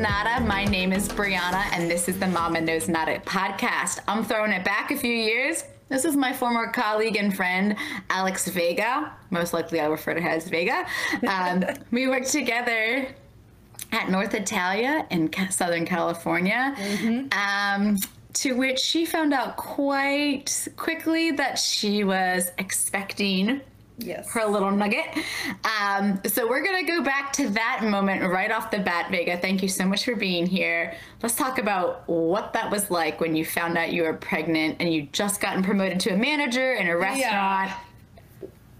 Nada. My name is Brianna, and this is the Mama Knows Nada podcast. I'm throwing it back a few years. This is my former colleague and friend, Alex Vega. Most likely, I'll refer to her as Vega. Um, we worked together at North Italia in Southern California. Um, to which she found out quite quickly that she was expecting Yes. her little nugget. Um, so we're gonna go back to that moment right off the bat, Vega. Thank you so much for being here. Let's talk about what that was like when you found out you were pregnant and you just gotten promoted to a manager in a restaurant.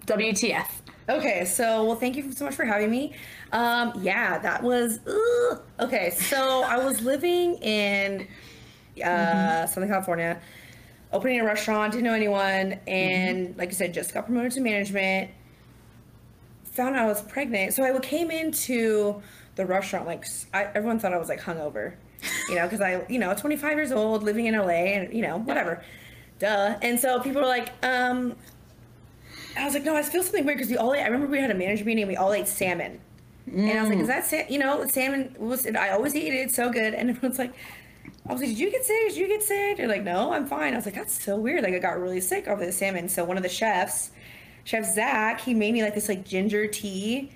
WTF? Okay, so well, thank you so much for having me. Um, yeah, that was ugh. okay. So I was living in uh, Southern California, opening a restaurant, didn't know anyone, and like I said, just got promoted to management. Found out I was pregnant, so I came into the restaurant like I, everyone thought I was like hungover, you know, because I, you know, 25 years old, living in LA, and you know, whatever, duh. And so people were like, um, I was like, no, I feel something weird because we all ate. I remember we had a manager meeting and we all ate salmon. And I was like, is that sa-? you know salmon was I always eat it. It's so good. And everyone's like, I was like, did you get sick? Did you get sick? They're like, no, I'm fine. I was like, that's so weird. Like I got really sick over the salmon. So one of the chefs, Chef Zach, he made me like this like ginger tea.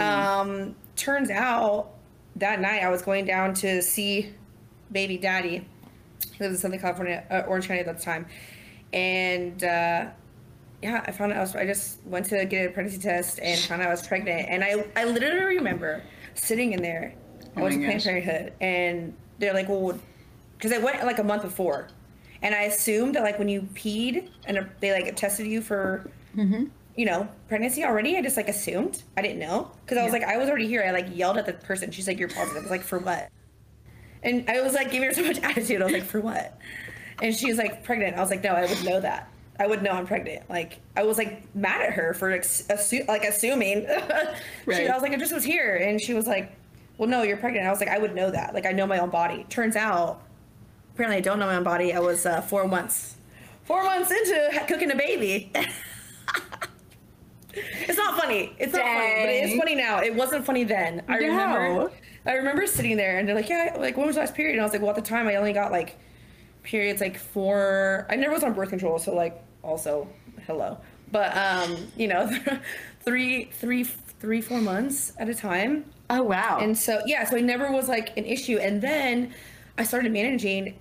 Um, turns out that night I was going down to see baby daddy. He lives in Southern California, uh, Orange County at that time, and. uh yeah, I found out I was. I just went to get a pregnancy test and found out I was pregnant. And I, I literally remember sitting in there. I Oh went my to Planned. Parenthood, and they're like, "Well," because I went like a month before, and I assumed that like when you peed and they like tested you for, Mm-hmm. you know, pregnancy already. I just like assumed. I didn't know because I was Yeah. like, I was already here. I like yelled at the person. She's like, "You're positive." I was like, "For what?" And I was like giving her so much attitude. I was like, "For what?" And she was like, "Pregnant." I was like, "No, I would know that." I would know I'm pregnant. Like I was like mad at her for ex- assu- like assuming. Right. she, I was like, I just was here, and she was like, "Well, no, you're pregnant." I was like, I would know that. Like I know my own body. Turns out, apparently, I don't know my own body. I was uh, four months, four months into cooking a baby. it's not funny. It's not funny, but it is funny now. It wasn't funny then. I No. remember. I remember sitting there, and they're like, "Yeah, like when was the last period?" And I was like, "Well, at the time, I only got like." periods like four i never was on birth control so like also hello but um you know three three three four months at a time Oh wow. and so yeah so it never was like an issue and then i started managing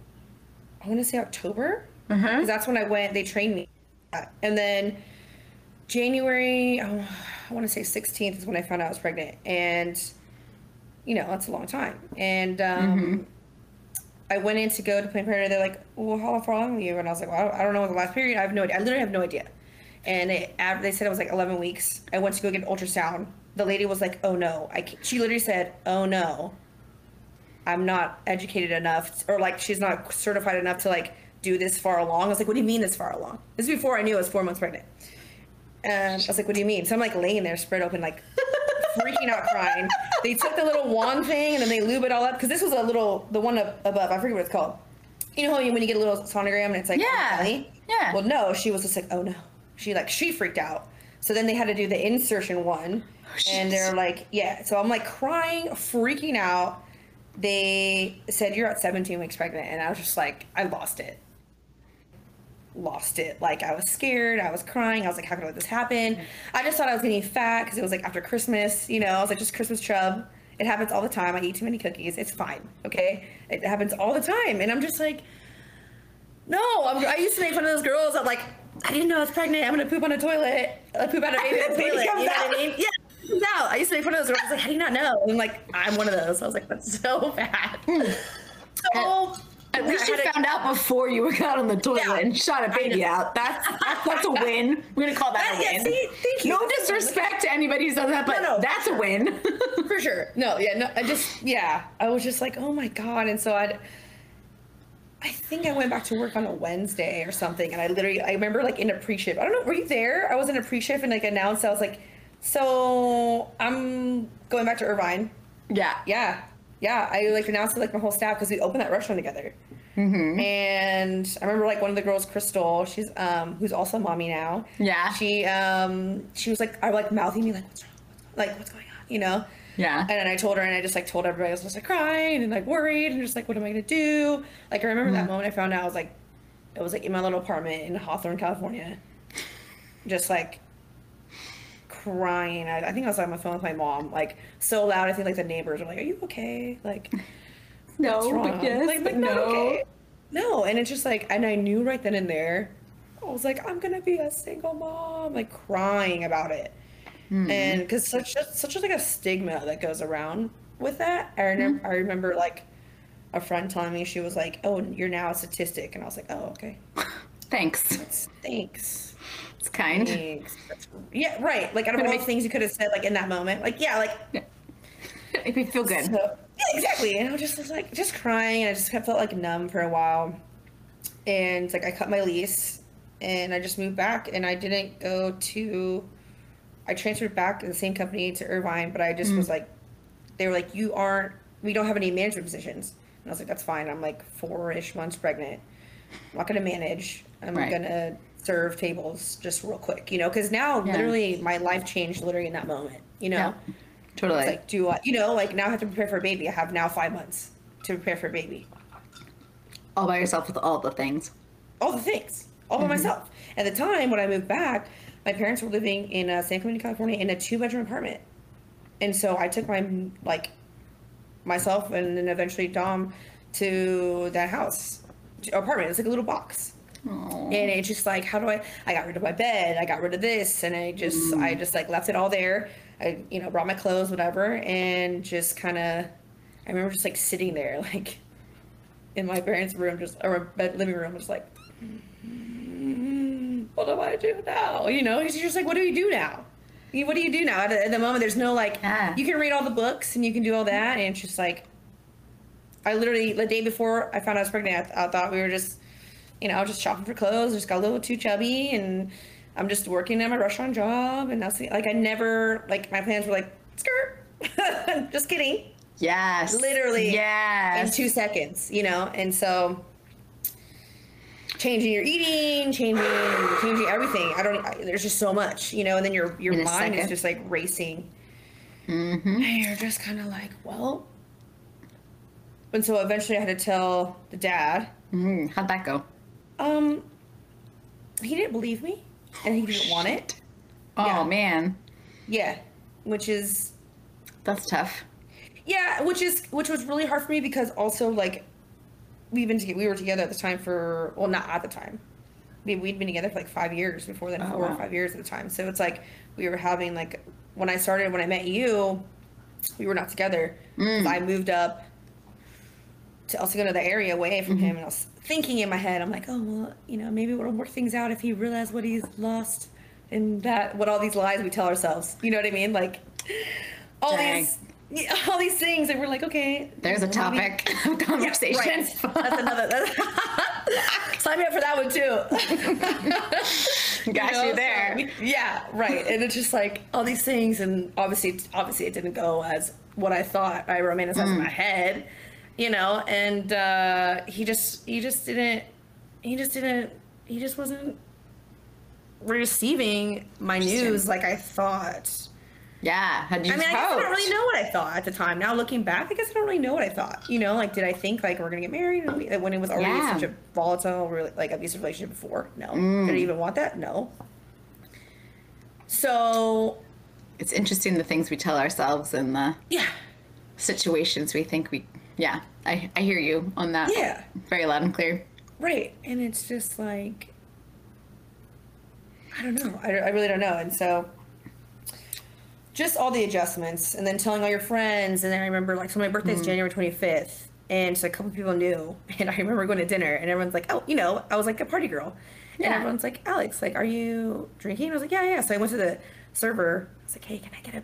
i want to say october because that's when i went they trained me and then january oh, i want to say 16th is when i found out i was pregnant and you know that's a long time and um I went in to go to Planned Parenthood. They're like, "Well, how far along are you?" And I was like, "Well, I don't know the last period. I have no idea. I literally have no idea." And they they said it was like 11 weeks. I went to go get an ultrasound. The lady was like, "Oh no!" I she literally said, "Oh no, I'm not educated enough, or like she's not certified enough to like do this far along." I was like, "What do you mean this far along?" This is before I knew I was four months pregnant. And I was like, "What do you mean?" So I'm like laying there, spread open, like freaking out, crying. They took the little wand thing and then they lube it all up because this was a little, the one up above. I forget what it's called. You know how you- when you get a little sonogram and it's like, Yeah. belly? Yeah. Well, no, she was just like, oh no. She like she freaked out. So then they had to do the insertion one, oh, and they're like, yeah. So I'm like crying, freaking out. They said you're at 17 weeks pregnant, and I was just like, I lost it lost it. Like I was scared, I was crying. I was like, how could I let this happen? I just thought I was getting fat because it was like after Christmas. You know, I was like just Christmas chub. It happens all the time. I eat too many cookies. It's fine. Okay, it happens all the time, and I'm just like, no. I'm, I used to make fun of those girls that like, I didn't know I was pregnant. I'm gonna poop on a toilet. I poop out a baby a Baby toilet. You know what I mean? Yeah. Comes Out. I used to make fun of those. I was like, how do you not know? And like, I'm one of those. I was like, that's so bad. Hmm. so At least you had a- found out before you were got on the toilet Yeah. and shot a baby out. That's, that's that's a win. We're gonna call that a Yeah, win. see, thank you. No disrespect to anybody who says that, but No, no. that's a win. for sure. No, yeah, no, I just, yeah, I was just like, oh my god, and so I'd, I think I went back to work on a Wednesday or something, and I literally, I remember like in a pre-shift. I don't know, were you there? I was in a pre-shift and like announced, I was like, so I'm going back to Irvine. yeah. Yeah, yeah, I like announced to like my whole staff because we opened that restaurant together. Mm-hmm. And I remember like one of the girls, Crystal, she's um who's also mommy now. Yeah. She um she was like I like mouthing me like what's wrong? Like what's going on? You know. Yeah. And then I told her, and I just like told everybody. I was just like crying and like worried, and just like, what am I gonna do? Like I remember that moment I found out. I was like, it was like in my little apartment in Hawthorne, California, just like crying. I, I think I was on my phone with my mom, like so loud. I think like the neighbors were like, "Are you okay?" Like, no, but yes, like, but no. okay. No, and it's just like, and I knew right then and there, I was like, I'm gonna be a single mom, like crying about it, hmm. and because such a, such a, like a stigma that goes around with that. I remember, I remember like a friend telling me she was like, "Oh, you're now a statistic," and I was like, "Oh, okay, Thanks. thanks." It's kind. Thanks. Yeah, right. Like out of all the things you could have said, like in that moment, like yeah, like Make me feel good. So, yeah, exactly. And I was just was like just crying. And I just kept felt like numb for a while. And like I cut my lease and I just moved back and I didn't go to I transferred back to the same company to Irvine, but I just mm. was like they were like, You aren't we don't have any management positions. And I was like, That's fine. I'm like four ish months pregnant. I'm not gonna manage. I'm Right. gonna serve tables just real quick, you know, because now Yeah. literally my life changed literally in that moment, you know. Yeah. Totally. It's like, do I, you know, like now I have to prepare for a baby. I have now five months to prepare for a baby. all by yourself with all the things. All the things, all by myself. At the time when I moved back, my parents were living in uh, San Clemente, California, in a two-bedroom apartment, and so I took my like myself and then eventually Dom to that house apartment. It's like a little box. Oh. and it's just like how do i i got rid of my bed i got rid of this and i just i just like left it all there. I you know brought my clothes whatever and just kind of i remember just like sitting there like in my parents room just or bed, living room just like "Mm, what do i do now? You know he's just like what do you do now? You- what do you do now? At the, at the moment there's no like Yeah. you can read all the books and you can do all that and it's just like I literally the day before I found out I was pregnant, I, I thought we were just, you know, just shopping for clothes. I Just got a little too chubby, and I'm just working at my restaurant job, and that's the, like I never like my plans were like skirt. just kidding. Yes. Literally. Yes. In two seconds, you know, and so changing your eating, changing, changing everything. I don't. I, there's just so much, you know, and then your your mind is just like racing. Mm-hmm. And you're just kind of like, well. And so eventually I had to tell the dad, Mm, how'd that go? Um, he didn't believe me and he didn't want it. Oh Yeah. man, Yeah. Which is, that's tough. yeah, which is, which was really hard for me because also like, we've been together, we were together at the time for, well, not at the time. We, we'd been together for like five years before then, Oh, four wow. or five years at the time. So it's like, we were having like, when I started, when I met you, we were not together. 'Cause I moved up to also go to the area away from mm-hmm. him, and I was thinking in my head, I'm like, oh well, you know, maybe we'll work things out if he realizes what he's lost, and that what all these lies we tell ourselves. You know what I mean? Like all Dang. these, yeah, all these things, and we're like, okay, There's a topic of conversation. Right. That's another. That's, sign me up for that one too. Got know, you there. we- yeah, right. And it's just like all these things, and obviously, obviously, it didn't go as what I thought. I romanticized in mm. my head, you know. And uh, he just, he just didn't, he just didn't, he just wasn't receiving my news like I thought. yeah. Had you I mean, I guess I don't really know what I thought at the time. Now looking back, I guess I don't really know what I thought. You know, like did I think like we're gonna get married when it was already Yeah. such a volatile, really, like abusive relationship before? No. Did I even want that? No. So It's interesting the things we tell ourselves and the yeah, situations we think we. Yeah, I I hear you on that. Yeah. Very loud and clear. right. And it's just like I don't know. I, I really don't know. And so just all the adjustments and then telling all your friends and then I remember like so my birthday's mm-hmm. January 25th and so a couple people knew and I remember going to dinner and everyone's like oh you know I was like a party girl Yeah. and everyone's like Alex like are you drinking I was like yeah yeah so I went to the server I was like hey can I get a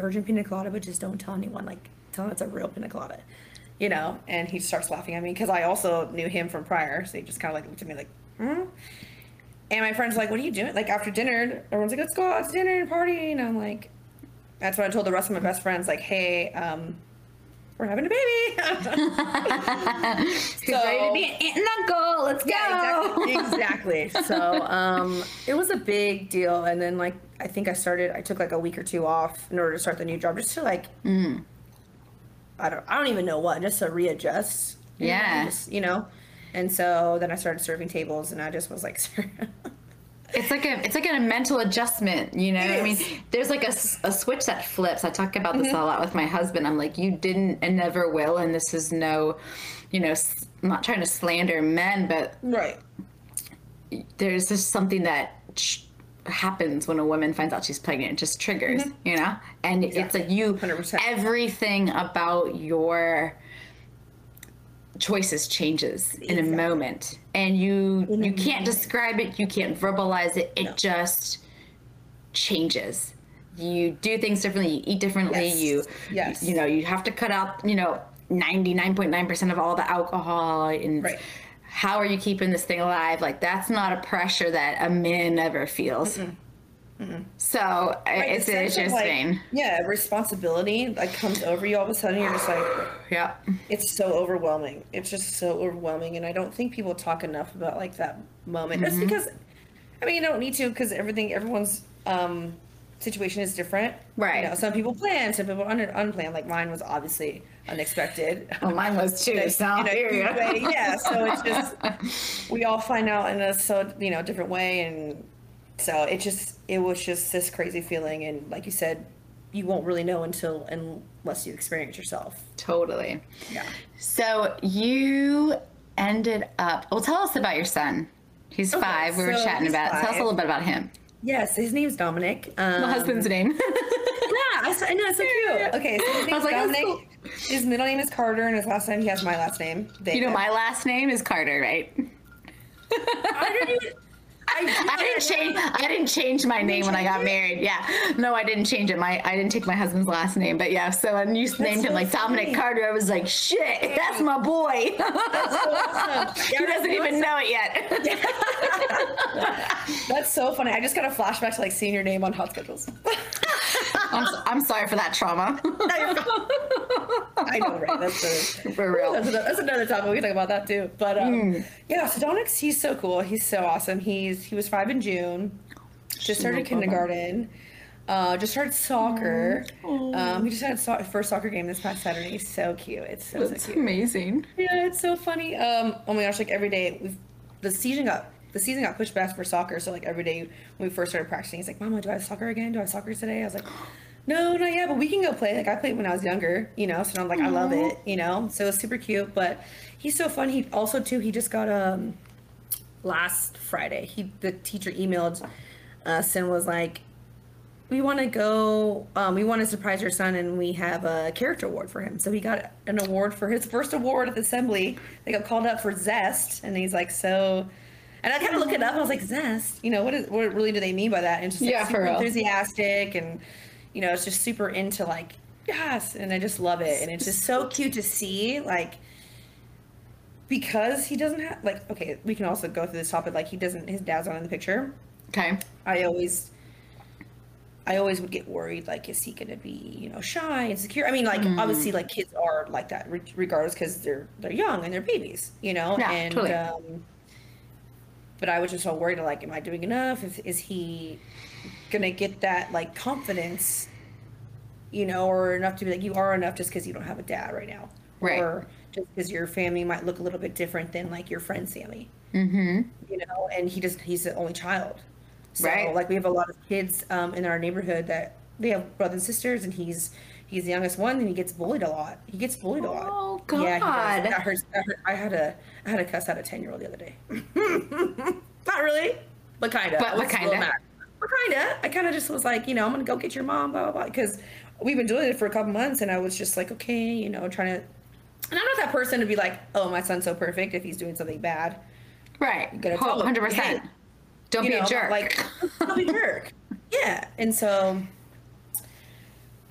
virgin pina colada but just don't tell anyone like tell them it's a real pina colada you know and he starts laughing at me because I also knew him from prior so he just kind of like looked at me like hmm and my friend's like, "What are you doing?" Like after dinner, everyone's like, "Let's go out to dinner and party." And I'm like, "That's what I told the rest of my best friends." Like, "Hey, um, we're having a baby. He's ready to be an aunt and uncle. Let's go. Yeah, exactly. exactly. So um, it was a big deal, and then like I think I started. I took like a week or two off in order to start the new job, just to like. Mm. I don't. I don't even know what. Just to readjust. you know, Yeah. just, you know. And so then I started serving tables, and I just was like, It's like a it's like a mental adjustment, you know. I mean, there's like a, a switch that flips. I talk about this mm-hmm. a lot with my husband. I'm like, you didn't and never will, and this is no, you know, I'm not trying to slander men, but right. there's just something that ch- happens when a woman finds out she's pregnant. It just triggers, mm-hmm. you know? And it's like you, 100%. everything about your choices changes in a moment. And you, In you can't moment. describe it, you can't verbalize it, it No. just changes. You do things differently, you eat differently, Yes. you, Yes. you know, you have to cut out, you know, 99.9% of all the alcohol and Right. How are you keeping this thing alive? Like that's not a pressure that a man ever feels. So I Right, it's the sense of, interesting. Like, yeah, responsibility like comes over you all of a sudden. You're just like, yeah. it's so overwhelming. It's just so overwhelming, and I don't think people talk enough about like that moment. Just because, I mean, you don't need to because everything, everyone's um, situation is different. Right. You know, some people plan, some people un- unplanned. Like mine was obviously unexpected. Well, mine was too. So in a here you go. way. Yeah, so it's just we all find out in a so you know different way, and so it just it was just this crazy feeling, and like you said, you won't really know until unless you experience yourself. Totally. Yeah. So you ended up. Well, tell us about your son. He's Okay, five. We were so chatting about. Tell us a little bit about him. Yes, his name's Dominic. Um, My husband's name. Yeah, I, I know it's so cute. Okay, so his I name's was like, Dominic. His middle name is Carter, and his last name he has my last name. you know, Vega. my last name is Carter, right? I didn't even. I, I didn't change. I didn't change my name when I got it? married. Yeah, no, I didn't change it. My I didn't take my husband's last name, but yeah. So when you named him so like Dominic. Carter, I was like, shit, that's my boy. That's so awesome. he doesn't even know it yet. That's so funny. I just got a flashback to like seeing your name on HotSchedules. I'm, s- I'm sorry for that trauma. I know, right? That's the, For real. That's another, that's another topic. We can talk about that too. But um, yeah, so Dominic's he's so cool. He's so awesome. He's he was five in June. Just started kindergarten. Uh, just started soccer. Um, he just had his so- first soccer game this past Saturday. He's so cute. It's so so That's cute. amazing. Yeah, it's so funny. Um, oh my gosh, like every day we've the season got the season got pushed back for soccer. So like every day when we first started practicing, he's like, "Mama, do I have soccer again? Do I have soccer today?" I was like, "No, not yet, but we can go play." Like I played when I was younger, you know. So I'm like, I love it, you know. So it's super cute. But he's so fun. He also too he just got um last Friday. He the teacher emailed us and was like, we want to go um, we want to surprise your son and we have a character award for him. So he got an award for his first award at the assembly. They got called up for zest and he's like so and i kind of looked it up i was like zest? You know what is what really do they mean by that? And just like, Yeah, super enthusiastic and you know it's just super into like yes and i just love it. And it's just so cute to see like because he doesn't have like okay we can also go through this topic like he doesn't his dad's not in the picture Okay. I always I always would get worried like is he going to be, you know, shy and secure? I mean like Mm. obviously like kids are like that re- regardless cuz they're they're young and they're babies, you know? Yeah, and totally. um but I was just so worried like am I doing enough? Is, is he going to get that like confidence you know or enough to be like you are enough just cuz you don't have a dad right now. Right. Or just cuz your family might look a little bit different than like your friend's family. Mhm. You know, and he just he's the only child. So Right. like we have a lot of kids um, in our neighborhood that they have brothers and sisters, and he's he's the youngest one, and he gets bullied a lot. He gets bullied a lot. Oh, God. Yeah, That hurts. That hurt. I had a I had a cuss out a ten year old the other day. Not really, but kind of. But- but kinda. But kind of. I kind of just was like, you know, I'm gonna go get your mom, blah blah blah, because we've been doing it for a couple months, and I was just like, okay, you know, trying to. And I'm not that person to be like, oh, my son's so perfect if he's doing something bad. Right. gotta tell 100%. hey, Don't be know, a jerk. Like, don't be a jerk. Yeah, and so,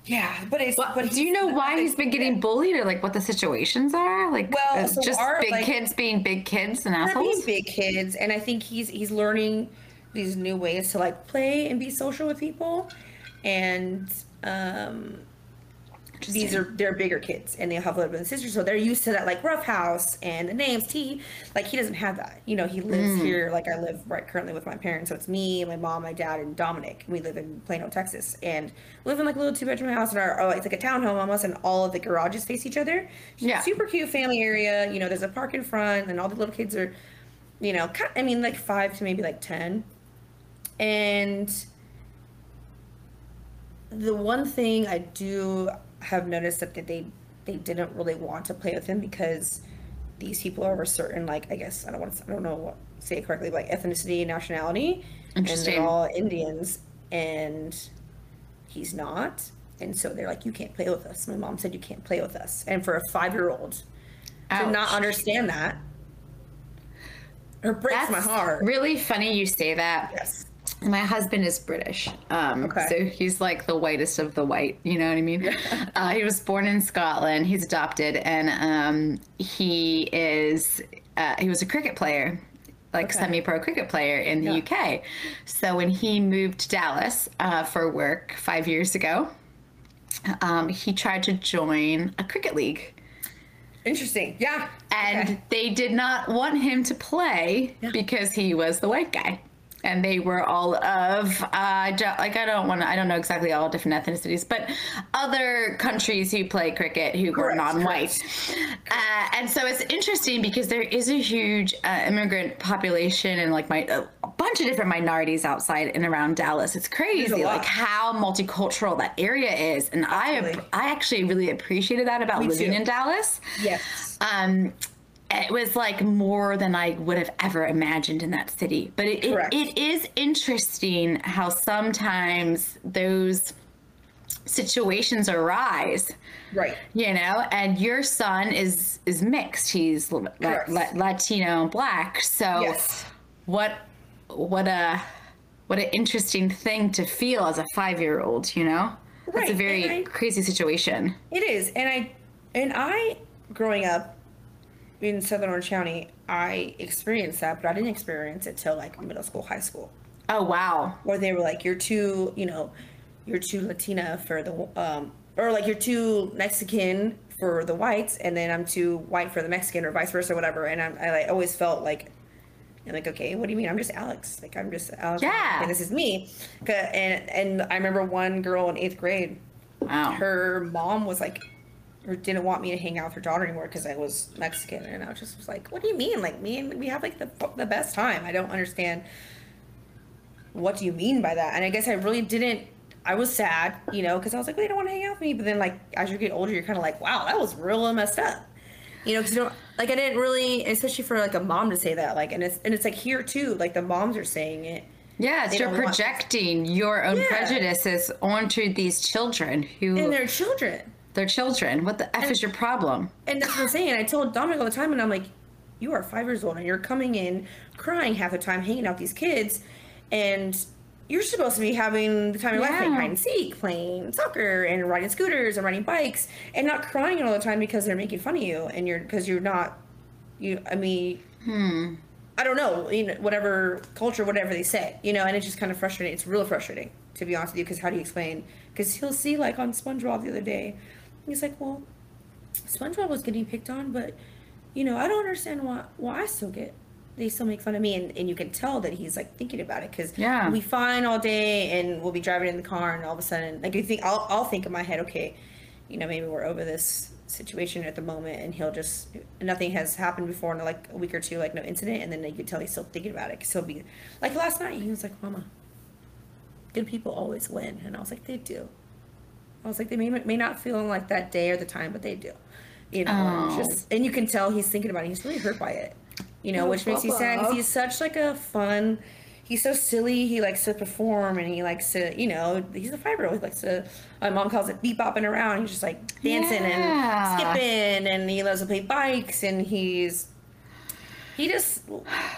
yeah, but it's. Well, but do you know why he's been getting bullied or like what the situations are? Like, Well, uh, so just our, big like- kids being big kids and assholes? being big kids, and I think he's he's learning these new ways to like play and be social with people, and um, these are they're bigger kids and they have a little bit of sister, so they're used to that like rough house and the names T. Like he doesn't have that. You know, he lives hmm. here like I live right currently with my parents. So it's me, my mom, my dad, and Dominic. We live in Plano, Texas, and we live in like a little two bedroom house and our, our it's like a townhome almost, and all of the garages face each other. Yeah. super cute family area. You know, there's a park in front, and all the little kids are, you know, I mean like five to maybe like ten, and the one thing I do have noticed that they they didn't really want to play with him because these people are of a certain like I guess I don't want to I don't know what say it correctly but like ethnicity and nationality. And they're all Indians and he's not. And so they're like you can't play with us. My mom said you can't play with us. And for a five year old to not understand that it breaks my heart. really funny you say that. yes My husband is British. Um, Okay. So he's like the whitest of the white. You know what I mean? uh, he was born in Scotland. He's adopted, and um, he is uh, he was a cricket player, like Okay. semi-pro cricket player in the Yeah. UK. So when he moved to Dallas uh, for work five years ago, um, he tried to join a cricket league. interesting yeah And Okay. they did not want him to play because he was the white guy. And they were all of, uh, like, I don't want I don't know exactly all different ethnicities, but other countries who play cricket who were Correct, non white. Uh, and so it's interesting because there is a huge uh, immigrant population and like my, a bunch of different minorities outside and around Dallas. It's crazy, like how multicultural that area is. And I, I actually really appreciated that about Me living too. in Dallas yes um it was like more than I would have ever imagined in that city. But it, it, it is interesting how sometimes those situations arise, right you know, and your son is is mixed. He's la- la- Latino and black. So yes what what a what an interesting thing to feel as a 5-year-old, you know? right. That's a very I- crazy situation. It is, and I and I growing up in Southern Orange County, I experienced that, but I didn't experience it till like middle school, high school, Oh wow. where they were like, "You're too, you know, you're too Latina for the, um, or like you're too Mexican for the whites, and then I'm too white for the Mexican, or vice versa, whatever." And I'm, I like always felt like. And like, okay, what do you mean? I'm just Alex. Like, I'm just Alex. Yeah. And this is me. And and I remember one girl in eighth grade Wow. her mom was like or didn't want me to hang out with her daughter anymore because I was Mexican and I was just was like, what do you mean? Like me and we have like the the best time. I don't understand what do you mean by that? And I guess I really didn't I was sad, you know, because I was like, well, they don't want to hang out with me. But then, like, as you get older, you're kind of like, wow, that was real messed up, you know, because you don't like I didn't really, especially for like a mom to say that, like, and it's and it's like here too, like the moms are saying it, Yeah, it's They you're projecting your own Yeah. prejudices onto these children who and they're children. They're children. What the f is your problem? And that's what I'm saying. I told Dominic all the time, and I'm like, you are five years old, and you're coming in crying half the time, hanging out with these kids, and you're supposed to be having the time of your life playing hide and seek, playing soccer, and riding scooters and riding bikes, and not crying all the time because they're making fun of you, and you're because you're not, you. I mean, hmm. I don't know, you know, whatever culture, whatever they say, you know, and it's just kind of frustrating. It's real frustrating, to be honest with you, because how do you explain? Because he'll see, like, on SpongeBob the other day, he's like, well, SpongeBob was getting picked on, but, you know, I don't understand why, why I still get, they still make fun of me. And, and you can tell that he's, like, thinking about it, because Yeah. we'll fine all day, and we'll be driving in the car, and all of a sudden, like, I think, I'll, I'll think in my head, okay, you know, maybe we're over this situation at the moment and he'll just nothing has happened before in like a week or two like no incident and then you could tell he's still thinking about it because he'll be like last night he was like mama good people always win and i was like they do i was like they may, may not feel like that day or the time but they do you know and Oh. just and you can tell he's thinking about it. He's really hurt by it you know oh, which makes me sad because he's such like a fun he's so silly. He likes to perform and he likes to you know he's a old he likes to my mom calls it beep bopping around. He's just like dancing Yeah. and skipping and he loves to play bikes and he's he just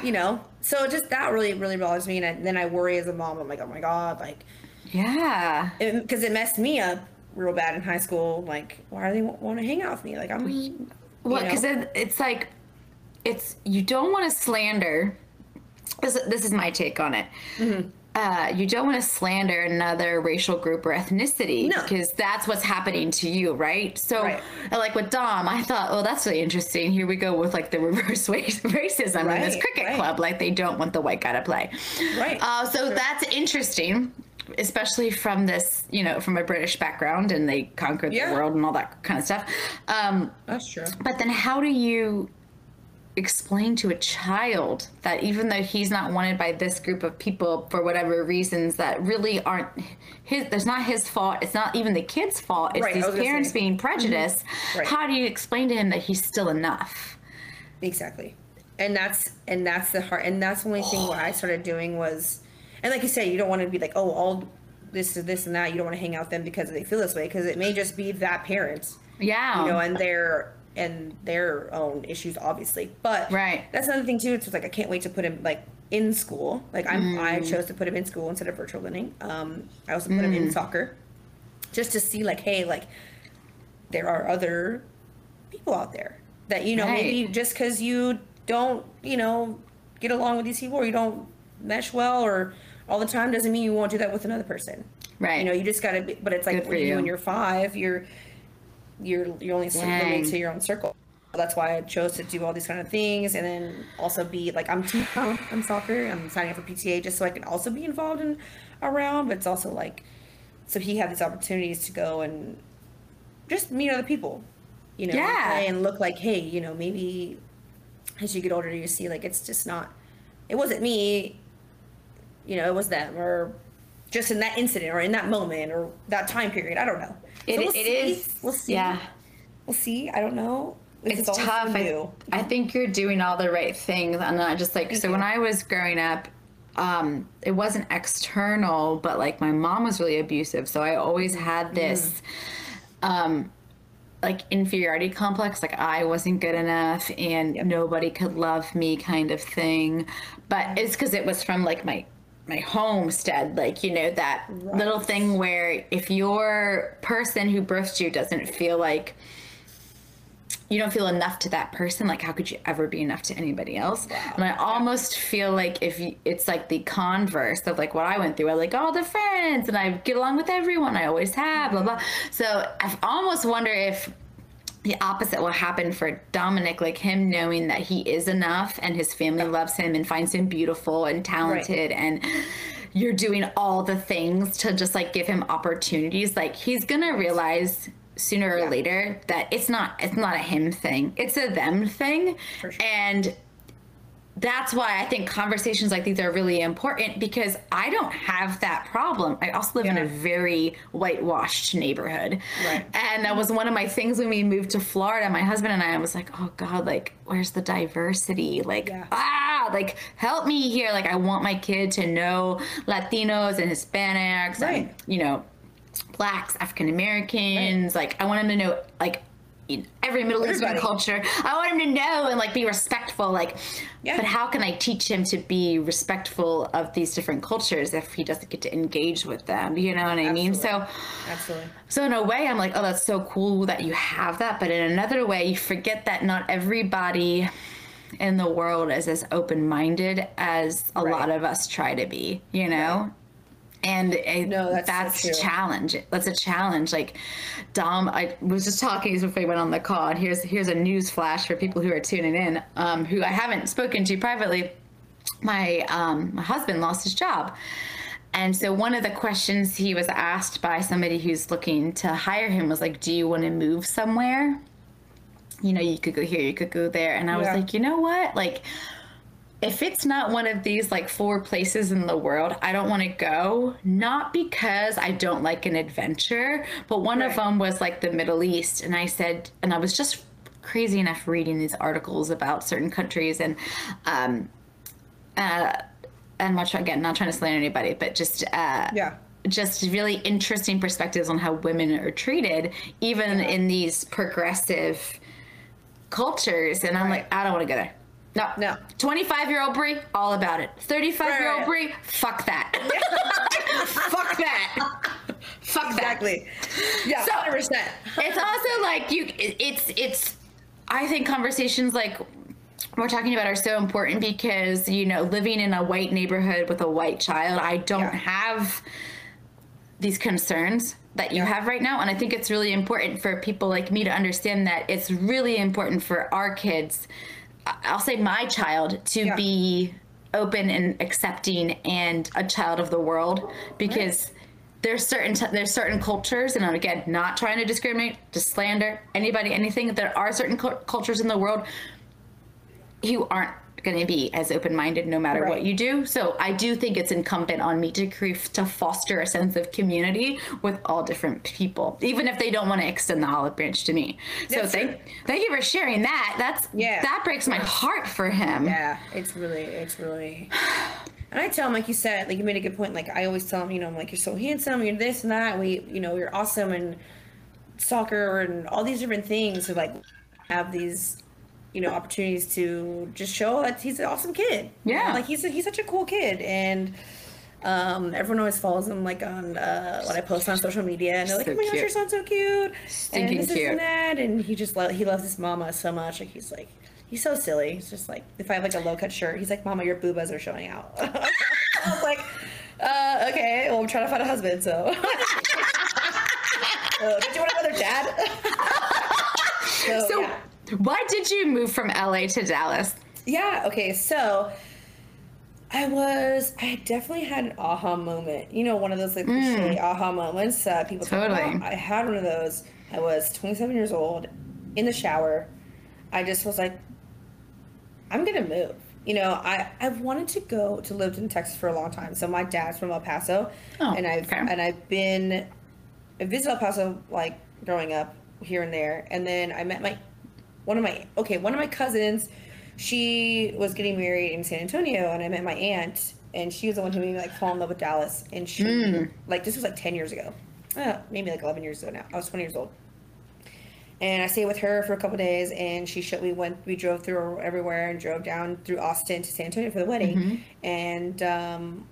you know so just that really really bothers me. And I, then i worry as a mom. I'm like oh my god like Yeah. because it, messed me up real bad in high school like why do they want to hang out with me like i'm Well, because it's like, it's you don't want to slander. This, this is my take on it. Mm-hmm. uh, you don't want to slander another racial group or ethnicity No. because that's what's happening to you, right? So, Right. uh, like with Dom, I thought, oh, that's really interesting. Here we go with like the reverse racism in this cricket right. club. Like they don't want the white guy to play. Right. Uh, so Sure. that's interesting, especially from this, you know, from a British background and they conquered Yeah. the world and all that kind of stuff. Um, That's true. but then how do you explain to a child that even though he's not wanted by this group of people for whatever reasons that really aren't his there's not his fault it's not even the kid's fault it's Right, these parents say. being prejudiced Right. how do you explain to him that he's still enough Exactly. And that's and that's the heart and that's the only thing what I started doing was and like you say, you don't want to be like, oh, all this is this and that. You don't want to hang out with them because they feel this way because it may just be that parent, yeah you know, and their and their own issues, obviously. But Right. that's another thing too. It's just like I can't wait to put him like in school. Like I'm, I Mm. chose to put him in school instead of virtual learning. Um, I also put him Mm. in soccer, just to see like, hey, like there are other people out there that you know Right. maybe just because you don't you know get along with these people or you don't mesh well or all the time doesn't mean you won't do that with another person right you know you just gotta be but it's like for when you you. when you're five you're you're you're only limited to your own circle that's why I chose to do all these kind of things and then also be like I'm team I'm soccer I'm signing up for PTA just so I can also be involved in around but it's also like so he had these opportunities to go and just meet other people you know Yeah. play and look like hey you know maybe as you get older you see like it's just not it wasn't me you know it was them or just in that incident or in that moment or that time period i don't know It- we'll it see. we'll see yeah. we'll see i don't know This it's is tough. I. I think you're doing all the right things. And I just like, so you. when I was growing up, um, it wasn't external, but like my mom was really abusive. So I always had this, um, like inferiority complex, like I wasn't good enough and nobody could love me kind of thing. But it's because it was from like my my homestead, like you know that little thing where if your person who birthed you doesn't feel like you don't feel enough to that person like how could you ever be enough to anybody else? And i almost feel like if you, it's like the converse of like what i went through i like all the friends and i get along with everyone i always have blah blah. So i almost wonder if the opposite will happen for Dominic, like him knowing that he is enough and his family loves him and finds him beautiful and talented and you're doing all the things to just like give him opportunities. Like he's gonna realize sooner or later that it's not it's not a him thing. It's a them thing. Sure. And that's why I think conversations like these are really important because I don't have that problem. I also live in a very whitewashed neighborhood. Right. And that was one of my things when we moved to Florida. My husband and I was like, oh God, like, where's the diversity? Like, Yeah. ah, like, help me here. Like, I want my kid to know Latinos and Hispanics and, you know, blacks, African Americans. Like, I want him to know, like, in every Middle Eastern culture. I want him to know and like be respectful. Like, Yeah. but how can I teach him to be respectful of these different cultures if he doesn't get to engage with them? You know what I mean? So, absolutely so in a way, I'm like, oh, that's so cool that you have that. But in another way, you forget that not everybody in the world is as open-minded as a Right. lot of us try to be. You know. And it, No, that's that's true. a challenge. That's a challenge. Like Dom, I was just talking before we went on the call, and here's here's a news flash for people who are tuning in, um, who I haven't spoken to privately my um, my husband lost his job. And so one of the questions he was asked by somebody who's looking to hire him was like, "Do you want to move somewhere? You know, you could go here, you could go there." And I was like, "You know what? Like if it's not one of these like four places in the world, I don't want to go. Not because I don't like an adventure, but one of them was like the Middle East. And I said, and I was just crazy enough reading these articles about certain countries and, um, uh, and try, again, not trying to slander anybody, but just, uh, yeah just really interesting perspectives on how women are treated, even in these progressive cultures. And I'm like, I don't want to go there. No, No. 25 year old Brie, all about it. 35 year old Right, Brie, fuck that. fuck that. Fuck that. exactly yeah So- 100% It's also like you. It's it's. I think conversations like we're talking about are so important because you know living in a white neighborhood with a white child i don't Yeah. have these concerns that you Yeah. have right now and i think it's really important for people like me to understand that it's really important for our kids i'll say my child to Yeah. be open and accepting and a child of the world because there's certain t- there's certain cultures and I'm again not trying to discriminate to slander anybody anything there are certain cul- cultures in the world who aren't going to be as open-minded no matter what you do so i do think it's incumbent on me to to foster a sense of community with all different people even if they don't want to extend the olive branch to me so That's thank true. thank you for sharing that that's Yeah. that breaks my heart for him Yeah, it's really, it's really. And I tell him, like you said, like you made a good point. Like I always tell him, you know, I'm like, you're so handsome, you're this and that. We, you know, you're awesome and soccer and all these different things. So like, have these, you know, opportunities to just show that he's an awesome kid. Yeah. like he's a, he's such a cool kid and. Um, everyone always follows him like on uh, what I post on social media, and they're like, So "Oh my gosh, cute. your son's so cute!" Stinking and this, cute. and that, and he just lo- he loves his mama so much. Like he's like, he's so silly. He's just like, if I have like a low cut shirt, he's like, "Mama, your boobas are showing out." I was like, uh, "Okay, well, I'm trying to find a husband, so." uh, you want another dad? so, so yeah. Why did you move from la to dallas Yeah, okay, so I was, I definitely had an aha moment. You know, one of those like cliche aha moments. Uh, people talk Hmm. Totally. about. I had one of those. I was 27 years old, in the shower. I just was like, I'm gonna move. You know, I I've wanted to go to live in Texas for a long time. So my dad's from El Paso, Oh, and I've okay. and I've been, I visited El Paso like growing up here and there, and then I met my one of my okay one of my cousins she was getting married in san antonio and i met my aunt and she was the one who made me like fall in love with dallas and she Hmm. like this was like 10 years ago uh, maybe like 11 years ago now i was 20 years old and i stayed with her for a couple days and she showed we went we drove through everywhere and drove down through austin to san antonio for the wedding Mm-hmm. and um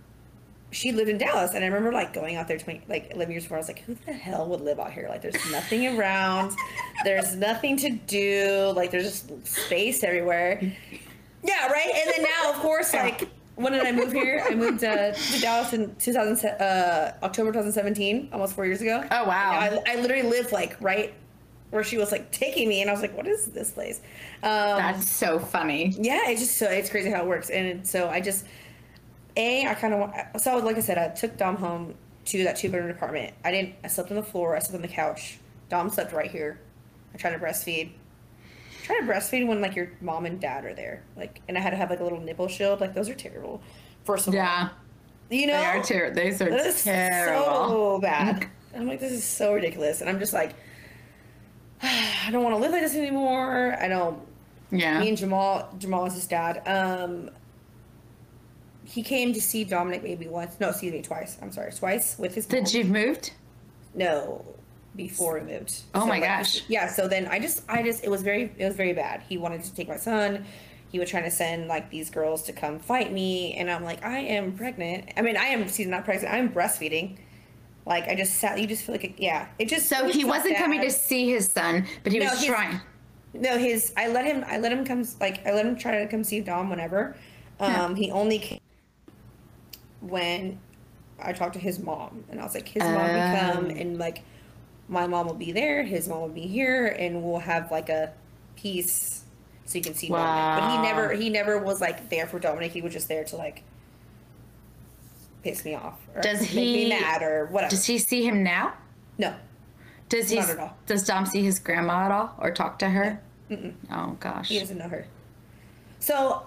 she lived in Dallas, and I remember like going out there 20, like 11 years before. I was like, who the hell would live out here? Like, there's nothing around, there's nothing to do, like, there's just space everywhere. Yeah, right. And then now, of course, like, when did I move here? I moved uh, to Dallas in 2000, uh, October 2017, almost four years ago. Oh, wow. I, I literally lived like right where she was like taking me, and I was like, what is this place? Um, that's so funny yeah, it's just so it's crazy how it works, and so I just a I kind of want so like I said I took Dom home to that two bedroom apartment. I didn't. I slept on the floor. I slept on the couch. Dom slept right here. I tried to breastfeed. Try to breastfeed when like your mom and dad are there, like, and I had to have like a little nipple shield. Like those are terrible. First of all, yeah you know they are ter- those are that is terrible so bad. I'm like, this is so ridiculous, and I'm just like, I don't want to live like this anymore. I don't yeah me and Jamal, Jamal is his dad. Um, he came to see Dominic maybe once. No, excuse me, twice. I'm sorry, twice with his. mom. did you moved No, before we moved. Oh my like, gosh. Yeah. So then I just, I just, it was very, it was very bad. He wanted to take my son. He was trying to send like these girls to come fight me, and I'm like, I am pregnant. I mean, I am. She's not pregnant. I'm breastfeeding. Like I just sat. You just feel like, it, yeah. It just. so he wasn't coming to see his son but he No, was he's- trying No, his. I let him. I let him come. Like I let him try to come see Dom whenever. Um, Yeah. he only came when I talked to his mom, and I was like, his mom will come, Oh. and like, my mom will be there, his mom will be here, and we'll have like a piece so you can see Dominic. But he never. He never was like there for Dominic. He was just there to like piss me off or Does make he- me mad or whatever. does he see him now no. does he Not at all. does dom see his grandma at all or talk to her oh gosh He doesn't know her. So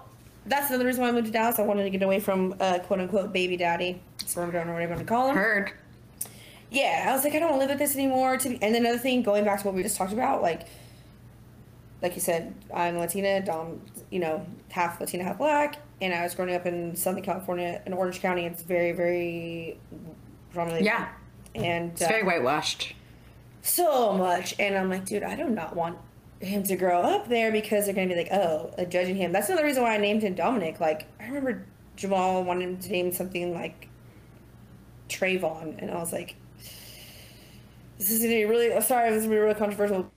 that's another reason why I moved to Dallas. I wanted to get away from uh, quote unquote baby daddy, sperm donor, whatever you want to call him. heard Yeah, I was like, I don't want to live with this anymore. To be, and another thing, going back to what we just talked about, like, like you said, I'm Latina, Dom, you know, half Latina, half black, and I was growing up in Southern California, in Orange County. It's very, very predominantly Yeah. and it's very uh, whitewashed so much and i'm like dude i do not want him to grow up there because they're gonna be like oh like judging him that's another reason why i named him dominic like i remember jamal wanted him to name something like Trayvon, and i was like this is gonna be really sorry this is gonna be really controversial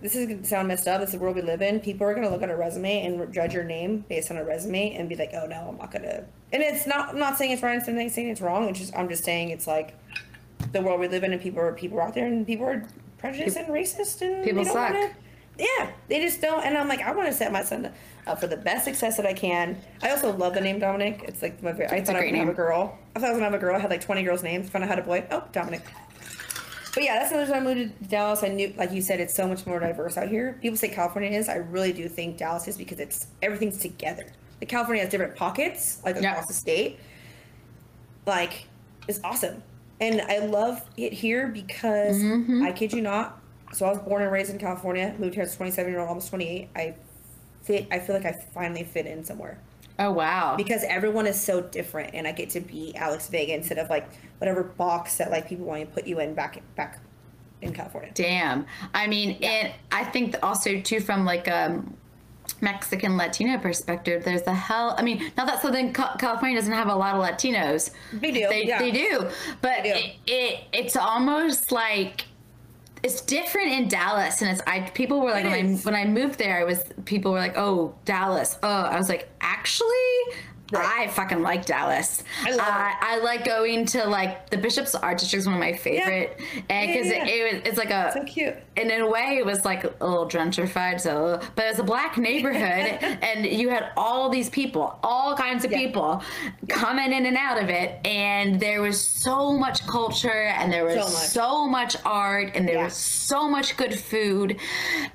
this is gonna sound messed up. This is the world we live in. People are gonna look at a resume and judge your name based on a resume and be like, "Oh no, I'm not gonna." And it's not. I'm not saying it's right. I'm not saying it's wrong. It's just I'm just saying it's like the world we live in, and people are people are out there, and people are prejudiced and racist, and People suck. Wanna, yeah, they just don't. And I'm like, I want to set my son up for the best success that I can. I also love the name Dominic. It's like my favorite. I thought I was gonna have a girl. I thought I was gonna have a girl. I had like 20 girls' names. Found out I had a boy. Oh, Dominic. But yeah, that's another time I moved to Dallas. I knew, like you said, it's so much more diverse out here. People say California is. I really do think Dallas is because it's everything's together. Like California has different pockets, like Yeah. across the state. Like, it's awesome, and I love it here because Mm-hmm. I kid you not. So I was born and raised in California. Moved here as a 27 year old, almost 28. I fit. I feel like I finally fit in somewhere Oh wow. because everyone is so different and I get to be Alex Vega instead of like whatever box that like people want to put you in back back in California. Damn. I mean, and I think also too from like a Mexican Latino perspective, there's the hell. I mean, not that Southern California doesn't have a lot of Latinos. They do, They, yeah. they do. But They do. It, it it's almost like it's different in Dallas, and it's I people were like when I when I moved there, I was people were like, oh Dallas. Oh, I was like, actually. Right. I fucking like Dallas. I love. Uh, I like going to like the Bishop Arts District is one of my favorite, and because Yeah, yeah, it, it it's like a So cute. and in a way it was like a little gentrified so but it was a black neighborhood and you had all these people all kinds of Yeah. people coming in and out of it and there was so much culture and there was So so much. much, art and there Yeah. was so much good food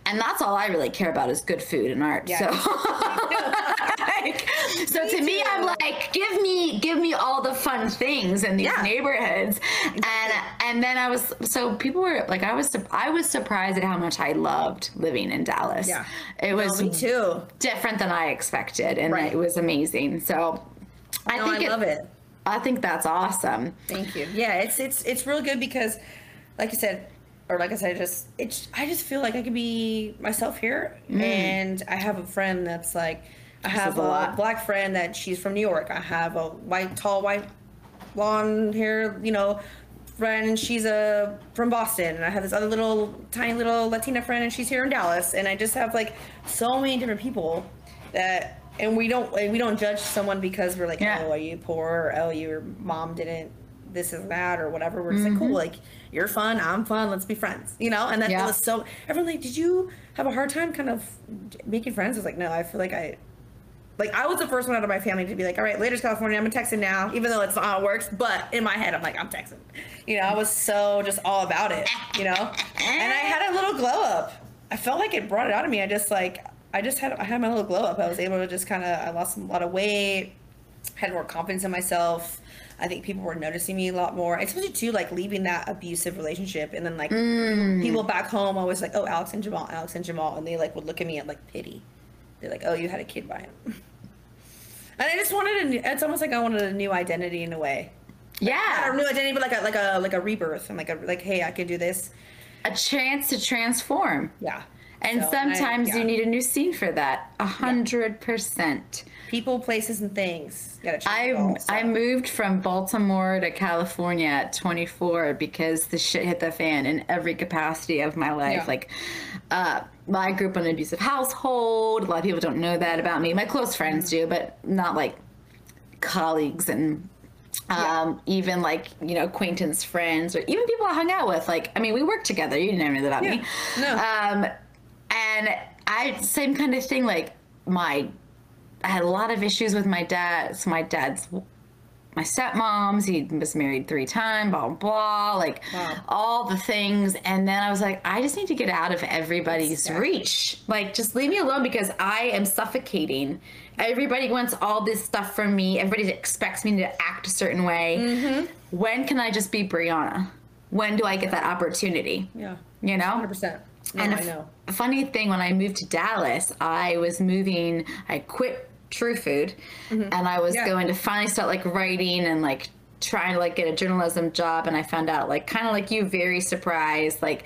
and that's all i really care about is good food and art Yeah. so like, so to me i'm like give me give me all the fun things in these Yeah. neighborhoods and and then i was so people were like i was i was surprised at how much i loved living in dallas Yeah. it was No, me too. different than i expected and Right. it was amazing so i No, think I love it. i think that's awesome Thank you. Yeah, it's it's it's real good because, like I said, or like I said, just it's I just feel like I can be myself here, mm. and I have a friend that's like, I have a a, black friend that she's from New York. I have a white, tall, white, blonde hair, you know, friend, and she's a from Boston, and I have this other little tiny little Latina friend, and she's here in Dallas, and I just have like so many different people that. And we don't and we don't judge someone because we're like, Yeah. oh, are you poor? Or, oh, your mom didn't this is that or whatever. We're just like, cool, like you're fun, I'm fun, let's be friends, you know. And that Yeah. was so. Everyone like, did you have a hard time kind of making friends? I was like, no, I feel like I. Like I was the first one out of my family to be like, all right, later's California. I'm in Texas now, even though it's not how it works. But in my head, I'm like, I'm Texan. You know, I was so just all about it. You know, and I had a little glow up. I felt like it brought it out of me. I just like, I just had, I had my little glow up. I was able to just kind of, I lost a lot of weight had more confidence in myself. I think people were noticing me a lot more, especially too, like leaving that abusive relationship, and then like mm. people back home always like, oh, Alex and Jamal, Alex and Jamal, and they like would look at me at like pity. They're like, oh, you had a kid by him, and I just wanted a new. It's almost like I wanted a new identity in a way, not yeah a new identity, but like a like a like a rebirth. I'm like a like, hey, I can do this. a chance to transform Yeah. and So, I- sometimes yeah. you need a new scene for that a hundred percent people, places, and things. Gotta I all, so. I moved from Baltimore to California at 24 because the shit hit the fan in every capacity of my life. Yeah. Like, uh, I grew up in an abusive household. A lot of people don't know that about me. My close friends do, but not like colleagues and um, even like you know acquaintance friends or even people I hung out with. Like, I mean, we worked together. You didn't know that about me. No. Um, and I same kind of thing. Like my I had a lot of issues with my dad. So my dad's my stepmoms. He was married three times. Blah blah. blah like Wow. all the things. And then I was like, I just need to get out of everybody's Exactly. reach. Like, just leave me alone because I am suffocating. Everybody wants all this stuff from me. Everybody expects me to act a certain way. Mm-hmm. When can I just be Brianna? When do I get that opportunity? yeah. You know? Hundred percent. No, and I a f- know. funny thing, when I moved to Dallas, I was moving. I quit True Food, and I was Mm-hmm. Yeah. going to finally start like writing and like trying to like get a journalism job. And I found out, like, kind of like you, very surprised, like,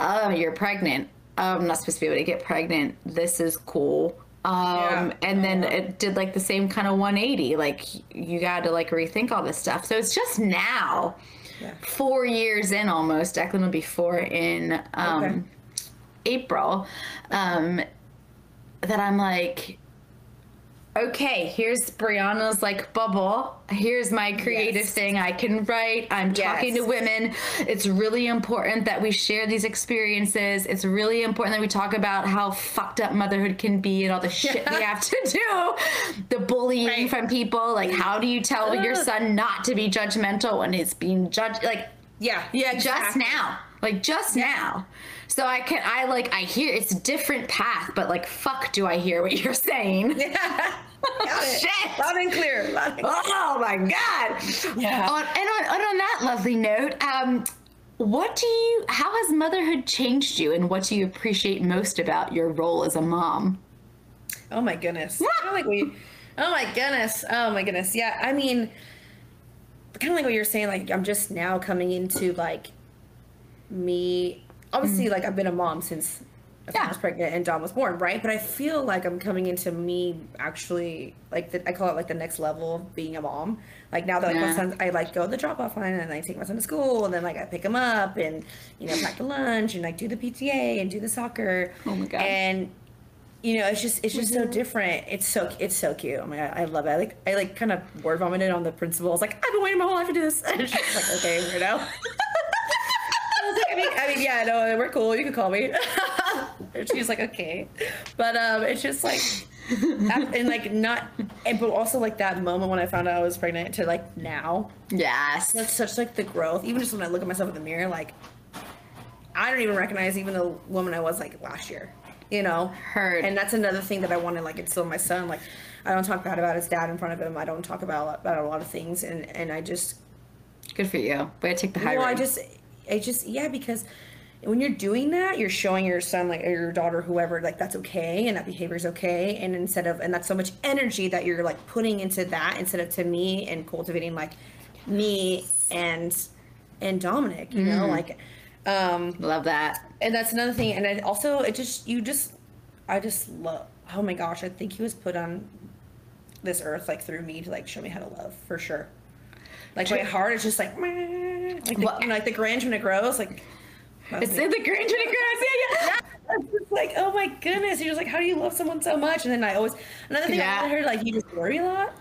oh, you're pregnant. Oh, I'm not supposed to be able to get pregnant. This is cool. Um, Yeah. and then it did like the same kind of 180. Like you got to like rethink all this stuff. So it's just now, Yeah. four years in almost. Declan will be four in um, Okay. April, um, that I'm like, okay, here's Brianna's like bubble. Here's my creative Yes. thing. I can write. I'm talking to women. It's really important that we share these experiences. It's really important that we talk about how fucked up motherhood can be and all the shit we have to do. The bullying Right. from people. Like, how do you tell your son not to be judgmental when he's being judged? Like, Yeah, yeah, just now like just now so i can i like i hear it's a different path but like fuck do i hear what you're saying Got it. Shit. Loud and clear. Loud and clear. oh my god Yeah. on, and on, and on that lovely note um what do you how has motherhood changed you and what do you appreciate most about your role as a mom Oh my goodness. Kind of like we. Oh my goodness. Oh my goodness. Yeah. I mean, kind of like what you're saying. Like I'm just now coming into like me. Obviously, like I've been a mom since I Yeah. was pregnant and Dom was born, right? But I feel like I'm coming into me actually like the, I call it like the next level of being a mom. Like now that like my son, I like go to the drop off line and I take my son to school and then like I pick him up and you know pack the lunch and like do the PTA and do the soccer. Oh my God. And you know, it's just it's just so Mm-hmm. different. It's so it's so cute. Oh my god, I love it. I like I like kind of word vomited on the principal. I was like, I've been waiting my whole life to do this. And she's like, okay, weirdo. I was like, I mean, I mean, yeah, no, we're cool. You can call me. and she's like, okay, but um, it's just like, and like not, and but also like that moment when I found out I was pregnant to like now, yes that's such like the growth. Even just when I look at myself in the mirror, like I don't even recognize even the woman I was like last year. You know, Heard. And that's another thing that I want to like instill in my son. Like, I don't talk bad about his dad in front of him. I don't talk about about a lot of things, and and I just good for you way to take the high well, I just, I just, yeah, because when you're doing that, you're showing your son, like, or your daughter, whoever, like, that's okay and that behavior is okay. And instead of, and that's so much energy that you're like putting into that instead of to me and cultivating like me and, and Dominic, you know, like, um, love that and that's another thing. And I also, it just, you just, I just love, oh my gosh, I think he was put on this earth, like, through me to, like, show me how to love, for sure. Like, my heart is just like, meh, like, the, Well- you know, like the Grinch when it grows, like, it's in the Grinch and grows yeah, yeah. it's just like, oh my goodness, you're just like, how do you love someone so much? And then I always, another thing Yeah. I heard, like, you just worry a lot.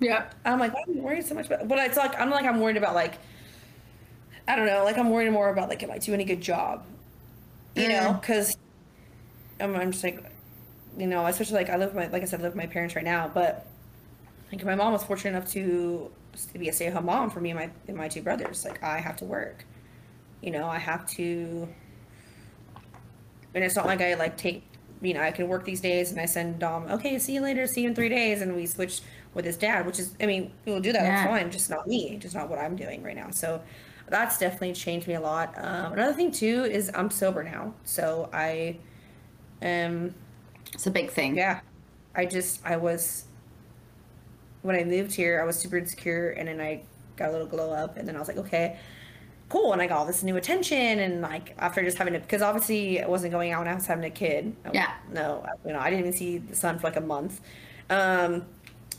Yep. I'm like, why are you worried so much about? But it's like, I'm like, I'm worried about like, I don't know, like I'm worried more about like, am I doing a good job? You know, Mm. because I'm, I'm just like, you know, especially like I live with my, like I said, I live with my parents right now, but like my mom was fortunate enough to to be a stay-at-home mom for me and my and my two brothers. Like I have to work, you know, I have to, and it's not like I like take, you know, I can work these days and I send Dom, okay, see you later, see you in three days, and we switch with his dad, which is, I mean, we'll do that, Yeah. that's fine, just not me, just not what I'm doing right now. So that's definitely changed me a lot. Um, another thing too is I'm sober now, so I am It's a big thing. yeah. I just I was when I moved here, I was super insecure and then I got a little glow up and then I was like, okay, cool. And I got all this new attention and like after just having it because obviously I wasn't going out when I was having a kid. I- Yeah. No, you know, I didn't even see the sun for like a month. Um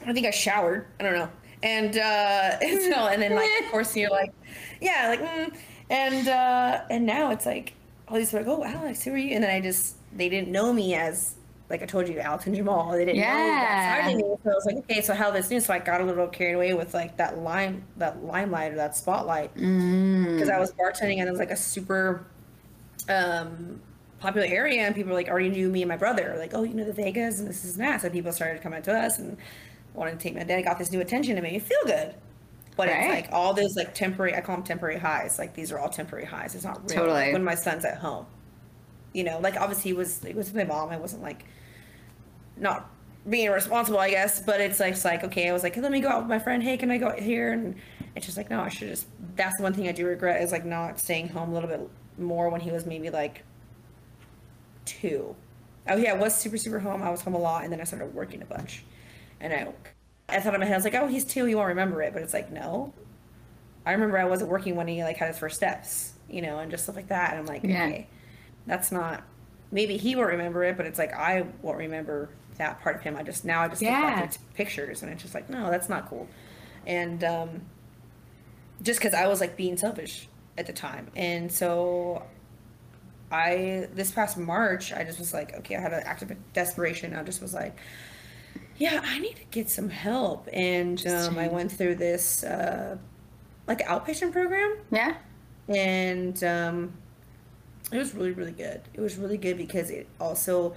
I think I showered. I don't know. And uh and so and then like of course you're like, yeah, like mm. and uh and now it's like all these people are like, oh Alex, who are you? And then I just they didn't know me as like I told you, Alex and Jamal. They didn't know that Yeah. side of me. So I was like, okay, so how this new? So I got a little carried away with like that lime, that limelight or that spotlight, because I was bartending and it was like a super um, popular area, and people like already knew me and my brother. Like, oh, you know the Vegas, and this is Mass. And people started coming to us and wanted to take me. Then I got this new attention and made me feel good. But Right. it's like all those like temporary. I call them temporary highs. Like these are all temporary highs. It's not real. Totally. Like, when my son's at home, you know, like obviously he was it was with my mom. I wasn't like not being responsible, I guess. But it's like it's like okay, I was like, let me go out with my friend. Hey, can I go out here? And it's just like no, I should just. That's the one thing I do regret is like not staying home a little bit more when he was maybe like two. Oh yeah, I was super super home. I was home a lot, and then I started working a bunch. And I, I thought in my head, I was like, oh, he's two, he won't remember it. But it's like no. I remember I wasn't working when he like had his first steps, you know, and just stuff like that. And I'm like, Yeah. okay, that's not. Maybe he won't remember it, but it's like I won't remember that part of him. I just now I just look back at pictures, and it's just like, no, that's not cool. And um, just because I was like being selfish at the time, and so I this past March, I just was like, okay, I had an act of desperation. I just was like, yeah, I need to get some help, and um, I went through this uh, like outpatient program. Yeah. And um, it was really really good. It was really good because it also.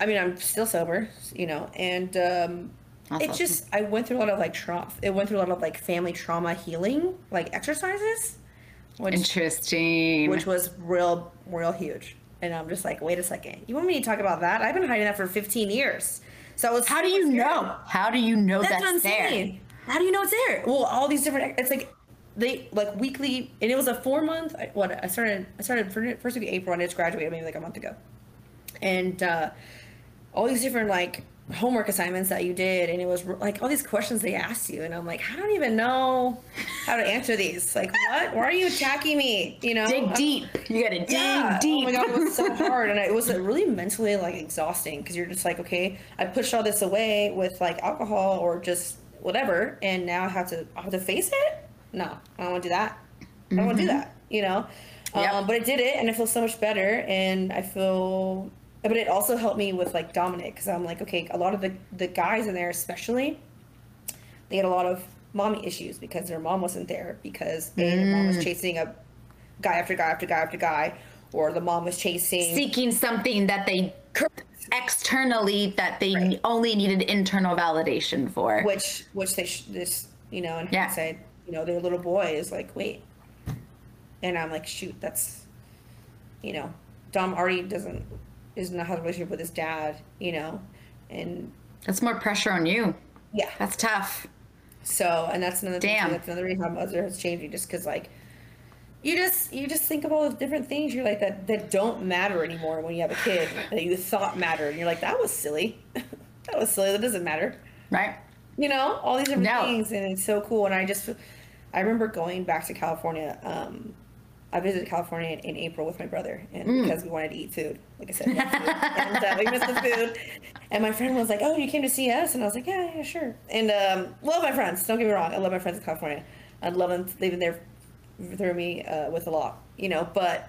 I mean, I'm still sober, you know, and um, That's it awesome. just I went through a lot of like trauma. It went through a lot of like family trauma healing, like exercises, which Interesting. which was real, real huge. And I'm just like, wait a second, you want me to talk about that? I've been hiding that for 15 years. So I was. How do you know? How do you know That's, that's, what I'm there? saying. How do you know it's there? Well, all these different. It's like they like weekly, and it was a four month. What I started, I started first week of April, and I just graduated maybe like a month ago, and uh, all these different like homework assignments that you did, and it was like all these questions they asked you, and I'm like, I don't even know how to answer these. Like, what? Why are you attacking me? You know, Dig deep. You gotta dig yeah. deep. Oh my god, it was so hard, and it was really mentally like exhausting because you're just like, okay, I pushed all this away with like alcohol or just whatever, and now I have to I have to face it. No, I don't want to do that. I don't want to do that. You know, Yep. um, but I did it, and I feel so much better, and I feel. But it also helped me with like Dominic because I'm like, okay, a lot of the the guys in there, especially, they had a lot of mommy issues because their mom wasn't there because they, their mom was mm. chasing a guy after guy after guy after guy, or the mom was chasing. Seeking something that they externally that they Right. only needed internal validation for. which which they sh- this you know in Yeah. hindsight you know their little boy is like wait and i'm like shoot that's you know dom already doesn't does not have a relationship with his dad you know and That's more pressure on you. yeah That's tough. so and that's another thing Damn. too, that's another reason how mother has changed you just because like you just you just think of all the different things you're like that that don't matter anymore when you have a kid that you thought mattered and you're like that was silly that was silly that doesn't matter Right? you know all these different No. things and it's so cool and i just i remember going back to california um i visited california in, in april with my brother and Mm. because we wanted to eat food like i said and uh, we missed the food. And my friend was like oh you came to see us? And i was like yeah yeah sure. And um love my friends don't get me wrong i love my friends in california. I love them they've been there through me uh, with a lot you know but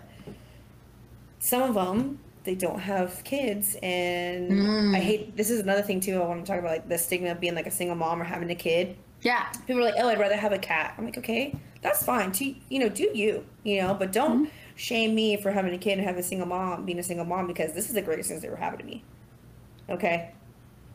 some of them they don't have kids and Mm. i hate this is another thing too i want to talk about like the stigma of being like a single mom or having a kid Yeah. people are like oh i'd rather have a cat. I'm like okay that's fine. To you know do you you know but don't Mm-hmm. shame me for having a kid and having a single mom being a single mom because this is the greatest thing that ever happened to me. Okay?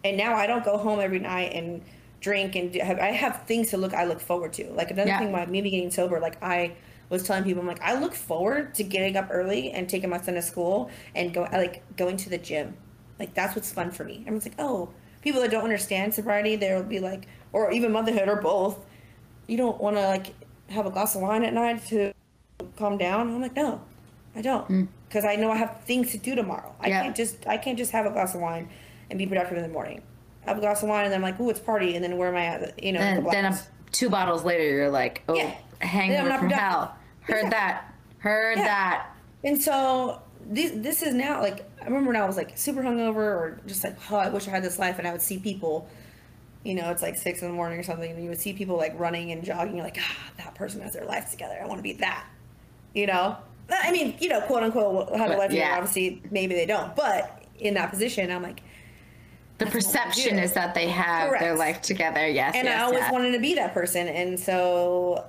And now i don't go home every night and drink and do, have, i have things to look i look forward to. Like another Yeah. thing about maybe getting sober like i was telling people i'm like i look forward to getting up early and taking my son to school and go like going to the gym. Like that's what's fun for me. Everyone's like oh people that don't understand sobriety they'll be like or even motherhood or both you don't want to like have a glass of wine at night to calm down i'm like no i don't mm. because i know i have things to do tomorrow i Yeah. can't just i can't just have a glass of wine and be productive in the morning I have a glass of wine and then i'm like ooh it's party and then where am i at you know a Then, then two bottles later, you're like, oh, Yeah. I'm hangover from productive. hell. Heard Yeah. that. Heard Yeah. that. And so this this is now like I remember when I was like super hungover or just like oh I wish I had this life and I would see people, you know it's like six in the morning or something and you would see people like running and jogging you're like ah that person has their life together I want to be that, you know I mean you know quote unquote have a life yeah. obviously maybe they don't but in that position I'm like The That's what I perception is that they have their life together. Yes. and yes, I always yes. wanted to be that person, and so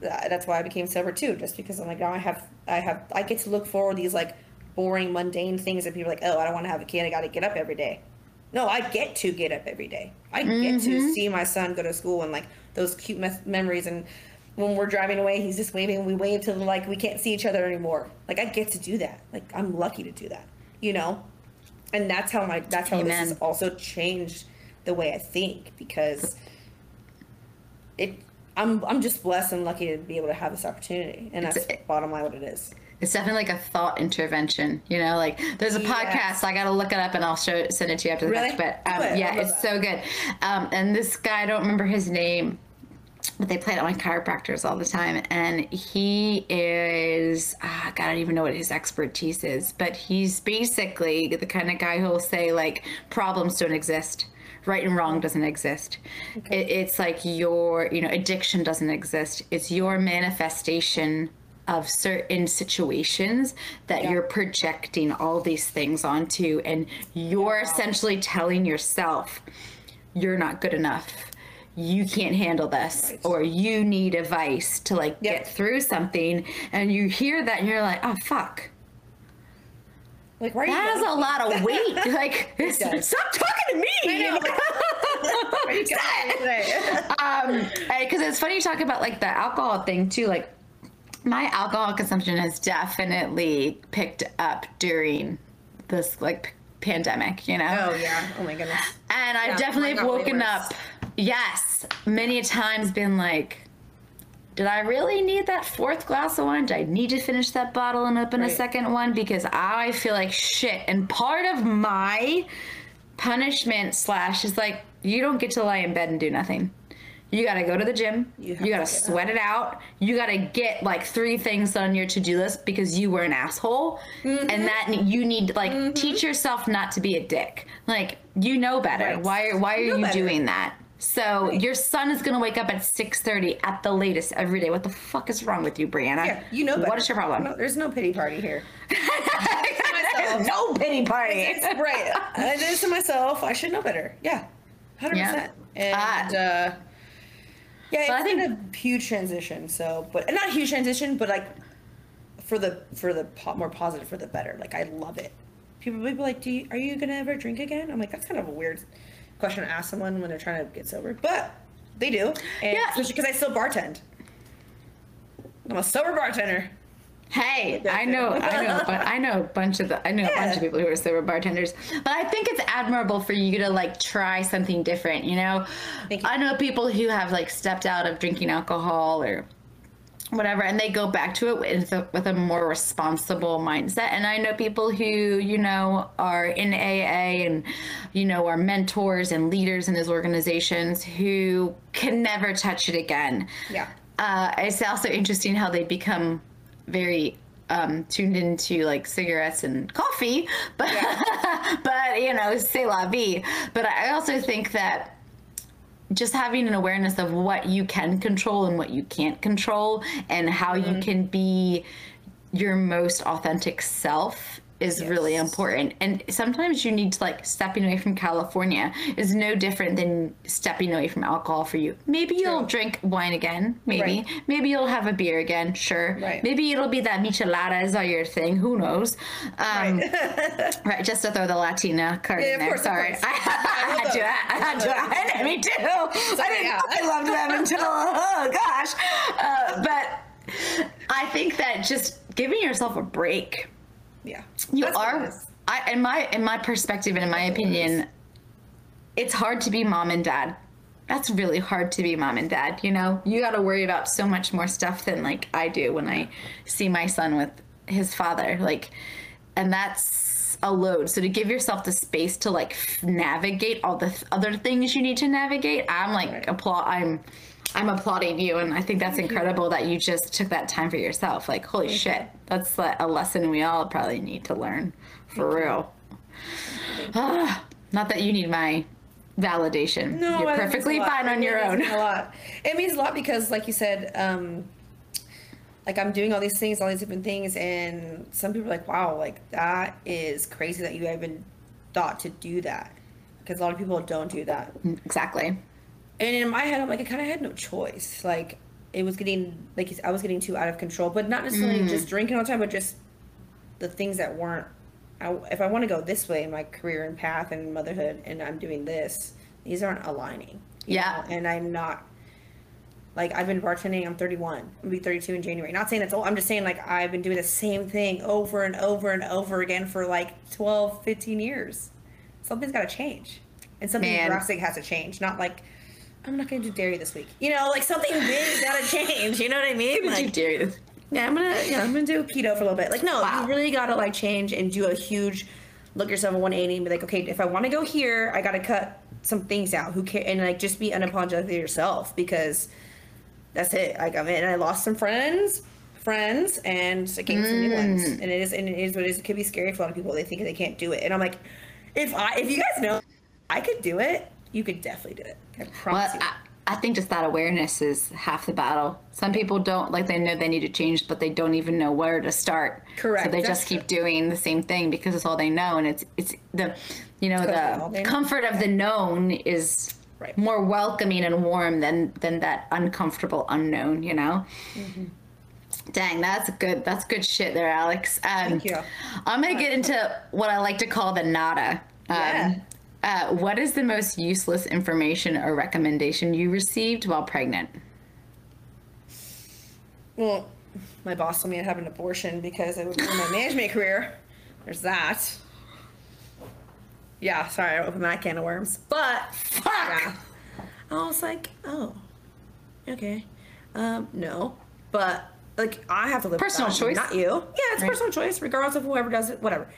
that's why I became sober too. Just because I'm like, now I have, I have, I get to look forward to these like boring, mundane things that people are like, oh, I don't want to have a kid. I got to get up every day. No, I get to get up every day. I get Mm-hmm. to see my son go to school and like those cute me- memories and. When we're driving away, he's just waving. and We wave till like we can't see each other anymore. Like I get to do that. Like I'm lucky to do that. You know, and that's how my that's how this has also changed the way I think because it I'm I'm just blessed and lucky to be able to have this opportunity and that's It's- bottom line what it is. It's definitely like a thought intervention, you know. Like there's a Yes. podcast. I gotta look it up and I'll show send it to you after the Really? fact. But um, it. Yeah, it's that. so good. Um, and this guy, I don't remember his name, but they play it on my chiropractors all the time. And he is, ah, God, I don't even know what his expertise is, but he's basically the kind of guy who'll say like problems don't exist. Right and wrong doesn't exist. It, it's like your, you know, addiction doesn't exist. It's your manifestation of certain situations that Yeah. you're projecting all these things onto and you're essentially telling yourself you're not good enough you can't handle this Right. or you need advice to like Yep. get through something and you hear that and you're like oh fuck Like, why that has a lot of weight like stop talking to me I know. Why are you yelling today? um because it's funny you talk about like the alcohol thing too like my alcohol consumption has definitely picked up during this like p- pandemic you know oh yeah. Oh my goodness. and i've definitely woken up yes many times been like did I really need that fourth glass of wine? Did I need to finish that bottle and open a second one? Because I feel like shit. And part of my punishment slash is like, you don't get to lie in bed and do nothing. You gotta go to the gym. You You, gotta sweat it out. You gotta get like three things on your to do list because you were an asshole. Mm-hmm. And that you need like teach yourself not to be a dick. Like you know better. Right. Why are why are know you doing that? So your son is gonna wake up at six thirty at the latest every day. What the fuck is wrong with you, Brianna? Yeah, you know better. What is your problem? No, there's no pity party here. There's no pity party. It's right. I did this to myself. I should know better. Yeah, hundred Yeah. percent. And Ah. uh, yeah, it's I think- been a huge transition. So, but not a huge transition, but like for the for the po- more positive for the better. Like I love it. People will be like, "Do you, are you gonna ever drink again?" I'm like, that's kind of a weird question to ask someone when they're trying to get sober, but they do. And Yeah. because I still bartend. I'm a sober bartender. Hey, I know, I know, but I know a bunch of the, I know a bunch of people who are sober bartenders. But I think it's admirable for you to like try something different. You know, you. I know people who have like stepped out of drinking alcohol or whatever, and they go back to it with a, with a more responsible mindset. And I know people who you know are in AA and you know are mentors and leaders in those organizations who can never touch it again. Yeah. Uh, it's also interesting how they become very um, tuned into like cigarettes and coffee, but but you know, c'est la vie. But I also think that just having an awareness of what you can control and what you can't control, and how Mm-hmm. you can be your most authentic self is really important. And sometimes you need to like stepping away from California is no different than stepping away from alcohol for you. Maybe you'll drink wine again, maybe. Right. Maybe you'll have a beer again, sure. Right. Maybe it'll be that micheladas are your thing, who knows. Um, right. just to throw the Latina card Yeah, in there. course, Sorry. I, I had to. I had to. I, me too. I didn't. yeah. I loved them until oh gosh. Uh, but I think that just giving yourself a break. Yeah. You That's are. I in my in my perspective and in my opinion, it's hard to be mom and dad. That's really hard to be mom and dad. You know, you got to worry about so much more stuff than like I do when I see my son with his father. Like, and that's a load. So to give yourself the space to like f- navigate all the th- other things you need to navigate, I'm like Right. applaud. I'm. I'm applauding you, and I think that's incredible that you just took that time for yourself. Like, holy shit, that's like, a lesson we all probably need to learn for real. Ah, not that you need my validation. No, You're I think it's perfectly fine on your own. A lot. It means a lot because, like you said, um, like I'm doing all these things, all these different things, and some people are like, "Wow, like that is crazy that you even thought to do that," because a lot of people don't do that. Exactly. And in my head, I'm like, I kind of had no choice. Like it was getting, like I was getting too out of control, but not necessarily mm. just drinking all the time, but just the things that weren't. I, if I want to go this way in my career and path and motherhood, and I'm doing this, these aren't aligning. Yeah. know? And I'm not. Like I've been bartending. I'm 31. I'll be 32 in January. Not saying that's old. I'm just saying like I've been doing the same thing over and over and over again for like 12, 15 years. Something's got to change, and something Man. drastic has to change. Not like I'm not gonna do dairy this week. You know, like something big's gotta change. You know what I mean? Like, do this? yeah, I'm gonna, yeah, I'm gonna do keto for a little bit. Like, no, Wow. you really gotta like change and do a huge look yourself at 180 and be like, okay, if I want to go here, I gotta cut some things out. Who care? And like, just be unapologetic to yourself because that's it. Like, I mean, and I lost some friends, friends, and I gained some new ones. And it is, and it is what it is. It could be scary for a lot of people. They think they can't do it, and I'm like, if I, if you guys know, I could do it. You could definitely do it. I Well, you. I, I think just that awareness is half the battle. Some people don't like they know they need to change, but they don't even know where to start. Correct, So they that's just keep true. doing the same thing because it's all they know, and it's it's the you know the know. comfort of the known is Right. more welcoming and warm than than that uncomfortable unknown. You know. Mm-hmm. Dang, that's good. That's good shit there, Alex. Um, Thank you. I'm gonna get into what I like to call the nada. Um, Yeah. Uh, what is the most useless information or recommendation you received while pregnant? Well, my boss told me I'd have an abortion because it would ruin my management career. There's that. Yeah, sorry, I opened that can of worms. But Fuck. yeah. I was like, oh, okay. Um, no. But like I have to live with Personal that, choice. Not you. Yeah, it's Right. personal choice, regardless of whoever does it, whatever.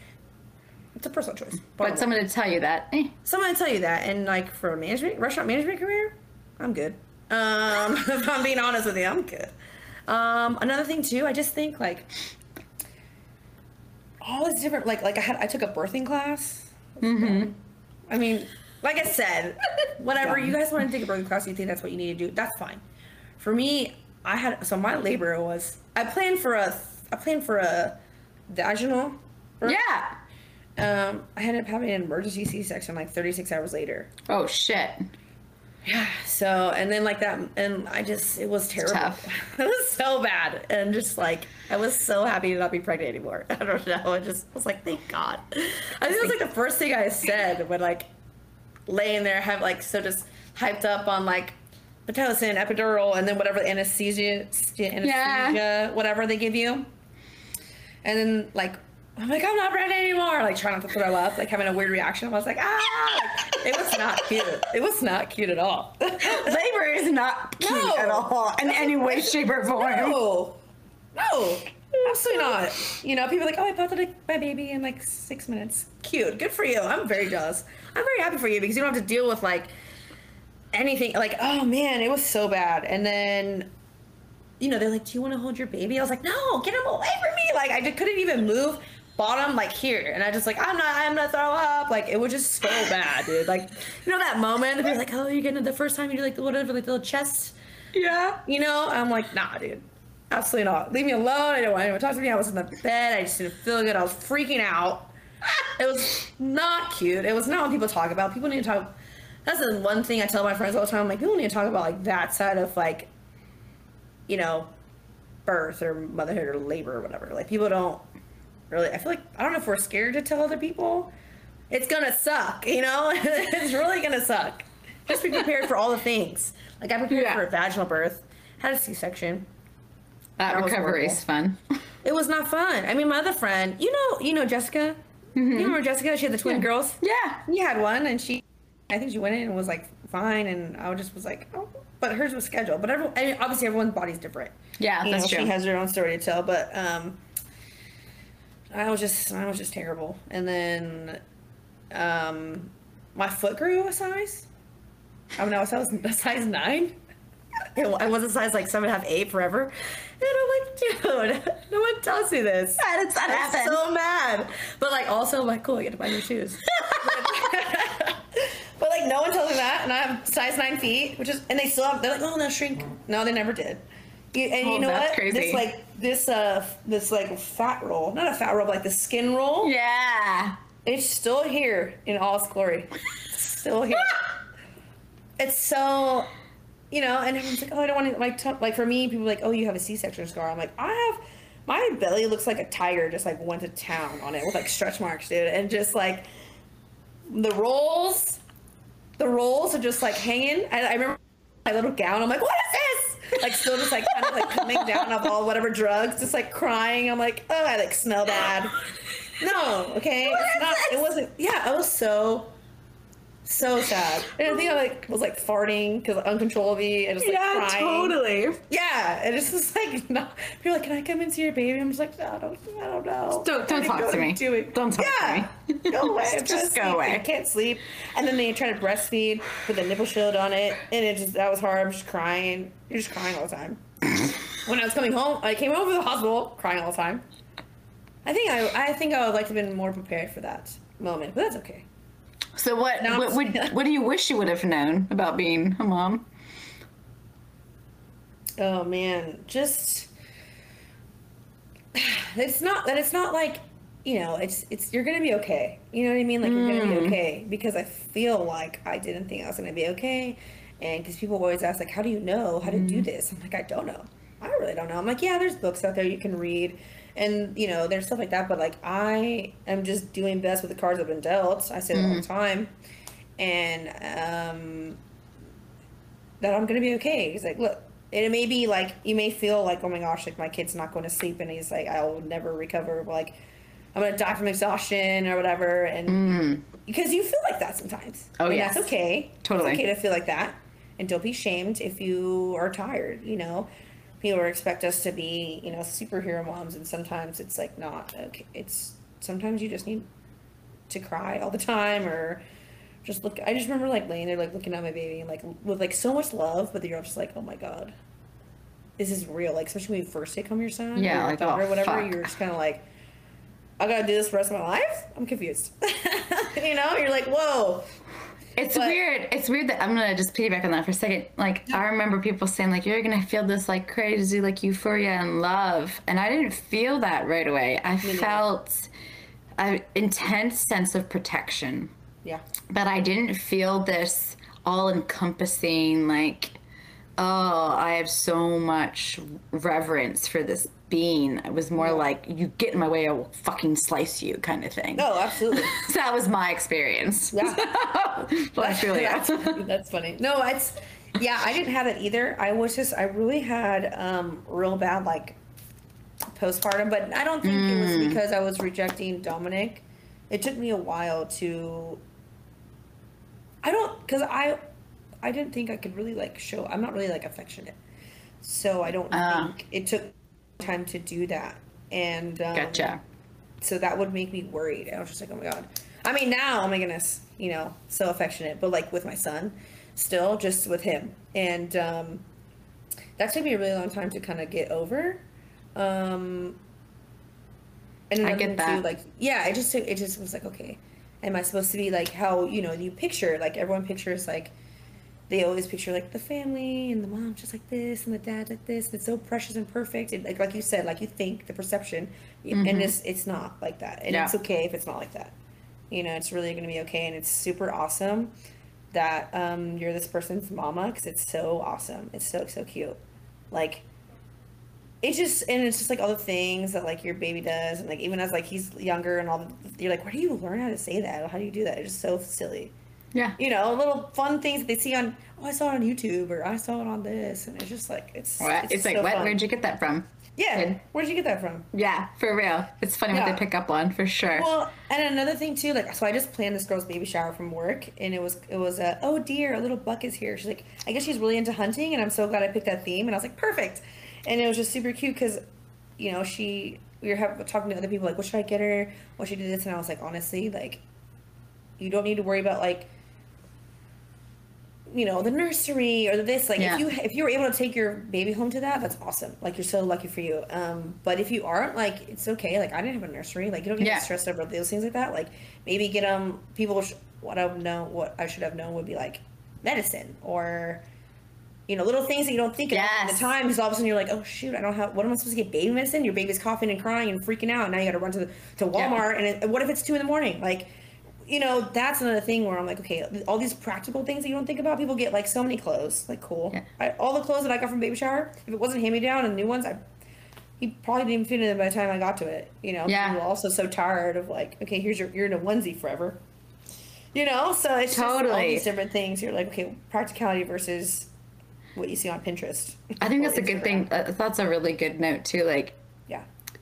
It's a personal choice. But someone to tell you that, eh, Someone to tell you that, and like for a management restaurant management career, I'm good. Um, if I'm being honest with you, I'm good. Um, another thing too, I just think like all this different like like I had I took a birthing class. Mm-hmm. I mean, like I said, whatever you guys want to take a birthing class, you think that's what you need to do, that's fine. For me, I had so my labor was I planned for a I planned for a vaginal. birth. yeah. Um, I ended up having an emergency C-section like 36 hours later. Oh shit. Yeah. So, and then like that, and I just, it was terrible. it was so bad. And just like, I was so happy to not be pregnant anymore. I don't know. I just was like, thank God. I think it was like the first thing I said when like laying there, have like, so just hyped up on like Pitocin, epidural, and then whatever the anesthesia, anesthesia, Yeah. whatever they give you. And then like, I'm like, I'm not pregnant anymore. Like trying not to throw up, like having a weird reaction. I was like, ah, like, it was not cute. It was not cute at all. Labor is not cute No. at all in any way, shape, or form. No, no, absolutely not. You know, people are like, oh, I out my baby in like six minutes. Cute, good for you. I'm very jealous. I'm very happy for you because you don't have to deal with like anything. Like, oh man, it was so bad. And then, you know, they're like, do you want to hold your baby? I was like, no, get him away from me. Like, I just couldn't even move. Bottom like here, and I just like I'm not. I'm gonna throw up. Like it was just so bad, dude. Like you know that moment, like, oh, you're getting the first time you do like the whatever, like the little chest Yeah. you know, I'm like, nah, dude. Absolutely not. Leave me alone. I don't want anyone to talk to me. I was in the bed. I just didn't feel good. I was freaking out. It was not cute. It was not what people talk about. People need to talk. That's the one thing I tell my friends all the time. I'm like, people need to talk about like that side of like, you know, birth or motherhood or labor or whatever. Like people don't really. I feel like I don't know if we're scared to tell other people. It's gonna suck, you know. it's really gonna suck. Just be prepared for all the things. Like I prepared Yeah. for a vaginal birth, had a C-section. That, That recovery is fun. It was not fun. I mean, my other friend, you know, you know Jessica. You remember Jessica? She had the twin Yeah. girls. yeah. you had one, and she, I think she went in and was like fine, and I was just was like, oh, but hers was scheduled. But everyone, I mean, obviously everyone's body's different. Yeah, you that's know, true. She has her own story to tell, but um, I was just, I was just terrible. And then, um, my foot grew a size. I mean, I was, I was a size nine. It I was a size like seven and a half, eight forever. And I'm like, dude, no one tells me this. Yeah, it's not I'm so mad. But like, also, I'm like, cool, I get to buy new shoes. but like, no one tells me that, and I have size nine feet, which is, and they still have. They're like, oh, no, shrink. No, they never did. You, and Oh, you know that's what? crazy. This like this uh this like fat roll, not a fat roll, but like the skin roll. Yeah. It's still here in all its glory. still here. it's so, you know, and everyone's like, oh, I don't want to like t-. like for me, people are like, oh, you have a C-section scar. I'm like, I have. My belly looks like a tiger just like went to town on it with like stretch marks, dude, and just like the rolls, the rolls are just like hanging. And I remember my little gown. I'm like, what is? Like still just like kind of like coming down off all whatever drugs, just like crying. I'm like, oh, I like smell bad. No, okay, it's not. It wasn't. Yeah, I was so, so sad. And I think I like was like farting because uncontrollably and just like Yeah, crying. totally. Yeah, and it's just like no. You're like, can I come and see your baby? I'm just like, no, I don't, I don't know. Don't- don't talk to me. Do it. Don't talk to me. Go away. I'm Just go away. I can't sleep. And then they try to breastfeed with a nipple shield on it, and it just that was hard. I'm just crying. You're just crying all the time. when I was coming home, I came home from the hospital crying all the time. I think I, I think I would like to have been more prepared for that moment, but that's okay. So what? Now What, what? What do you wish you would have known about being a mom? Oh man, just it's not that it's not like you know it's it's you're gonna be okay. You know what I mean? Like you're gonna be mm. okay because I feel like I didn't think I was gonna be okay, and because people always ask like, how do you know how to do mm-hmm. this? I'm like, I don't know. I really don't know. I'm like, yeah, there's books out there you can read, and you know there's stuff like that. But like I am just doing best with the cards I've been dealt. I say that all the mm-hmm. time, and um, that I'm gonna be okay. He's like, look, and it may be like you may feel like, oh my gosh, like my kid's not going to sleep, and he's like, I'll never recover. Like I'm gonna die from exhaustion or whatever, and mm-hmm. because you feel like that sometimes. Oh, yeah, that's okay. Totally. it's okay to feel like that, and don't be shamed if you are tired. You know, people expect us to be, you know, superhero moms, and sometimes it's like not. Okay, it's sometimes you just need to cry all the time or just look i just remember like laying there like looking at my baby and like with like so much love but you're just like oh my god this is real like especially when you first take home your son Yeah, or your like, daughter oh, whatever fuck. you're just kind of like i gotta do this for the rest of my life i'm confused you know you're like whoa It's But- weird. It's weird that I'm gonna just piggyback on that for a second. Like I remember people saying like you're gonna feel this like crazy like euphoria and love, and I didn't feel that right away. I neither. felt an intense sense of protection, yeah but I didn't feel this all encompassing like oh I have so much reverence for this being. It was more like you get in my way, I will fucking slice you kind of thing. Oh, absolutely So that was my experience. Yeah. like really. that's, that's funny. No, it's yeah, I didn't have it either. I was just I really had um real bad like postpartum, but I don't think it was because I was rejecting Dominic. It took me a while to I don't cuz I I didn't think I could really like show I'm not really like affectionate. So I don't Ah. think it took time to do that. And um, Gotcha. so that would make me worried. I was just like, oh my god. I mean, now, oh my goodness, you know, so affectionate, but like with my son, still just with him, and um, that took me a really long time to kind of get over. Um, and I get that. Too, like, yeah, it just took, it just was like, okay, am I supposed to be like how you know you picture like everyone pictures like they always picture like the family and the mom just like this and the dad like this and it's so precious and perfect and like like you said like you think the perception and it's it's not like that and Mm-hmm. Yeah. it's okay if it's not like that. You know it's really going to be okay and it's super awesome that um you're this person's mama because it's so awesome it's so so cute. Like it's just and it's just like all the things that like your baby does and like even as like he's younger and all the, you're like where do you learn how to say that? How do you do that? It's just so silly Yeah. you know, little fun things that they see on. Oh, I saw it on YouTube, or I saw it on this, and it's just like it's. What? It's, like, so what? fun. Where'd you get that from? Yeah, Good. where'd you get that from? Yeah, for real. It's funny what they pick up on, for sure. Well, and another thing too, like so I just planned this girl's baby shower from work, and it was it was a oh dear, a little buck is here. She's like, I guess she's really into hunting, and I'm so glad I picked that theme, and I was like, perfect, and it was just super cute because, you know, she we were have, talking to other people like, what should I get her? What should I do this? And I was like, honestly, like, you don't need to worry about like you know the nursery or this like Yeah. if you if you were able to take your baby home to that that's awesome. Like you're so lucky for you. Um but if you aren't like it's okay. Like i didn't have a nursery. Like you don't need Yeah. to stress over those things like that. Like maybe get them people sh- what i would know what i should have known would be like medicine or you know little things that you don't think about. At the time because all of a sudden you're like oh shoot i don't have what am i supposed to get? Baby medicine? Your baby's coughing and crying and freaking out. And now you gotta run to the, to walmart. And it, what if it's two in the morning? Like you know, that's another thing where I'm like, okay, all these practical things that you don't think about. People get like so many clothes, like cool. Yeah. I, all the clothes that I got from baby shower, if it wasn't hand me down and new ones, I he probably didn't even fit in it by the time I got to it. You know, Yeah. Were also so tired of like, okay, here's your you're in a onesie forever. You know, so it's just all Totally. these different things. You're like, okay, practicality versus what you see on Pinterest. I think that's a good thing. Instagram. That's a really good note, too. Like.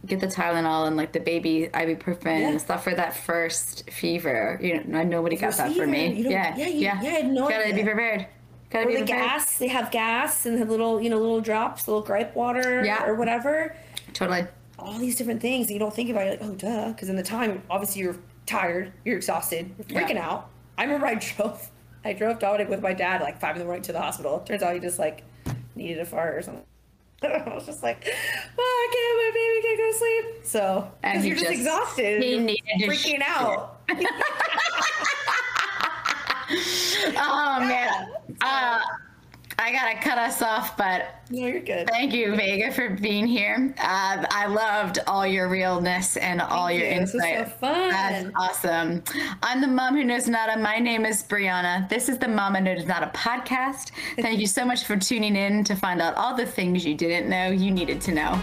Get the Tylenol and like the baby ibuprofen Yeah. and stuff for that first fever. You know, nobody got that for me. yeah, yeah, you- yeah, yeah, no Gotta idea. be prepared. Gotta Or be the prepared. gas, they have gas and have little, you know, little drops, little gripe water Yeah. or whatever. Totally. all these different things that you don't think about. You're like, oh, duh. Because in the time, obviously, you're tired, you're exhausted, you're freaking Yeah. out. I remember I drove, I drove Dominic with my dad like five in the morning to the hospital. Turns out he just like needed a fart or something. I was just like, oh, I can't, my baby can't go to sleep. So, because you're just, just- exhausted, you're freaking out. Oh man. Uh, I gotta cut us off, but No, you're good. thank you, Vega, for being here. Uh, I loved all your realness and all Thank your you. Insight. so fun. That's awesome. I'm the mom who knows nada. My name is Brianna. This is the Mama Knows Nada podcast. Thank you so much for tuning in to find out all the things you didn't know you needed to know.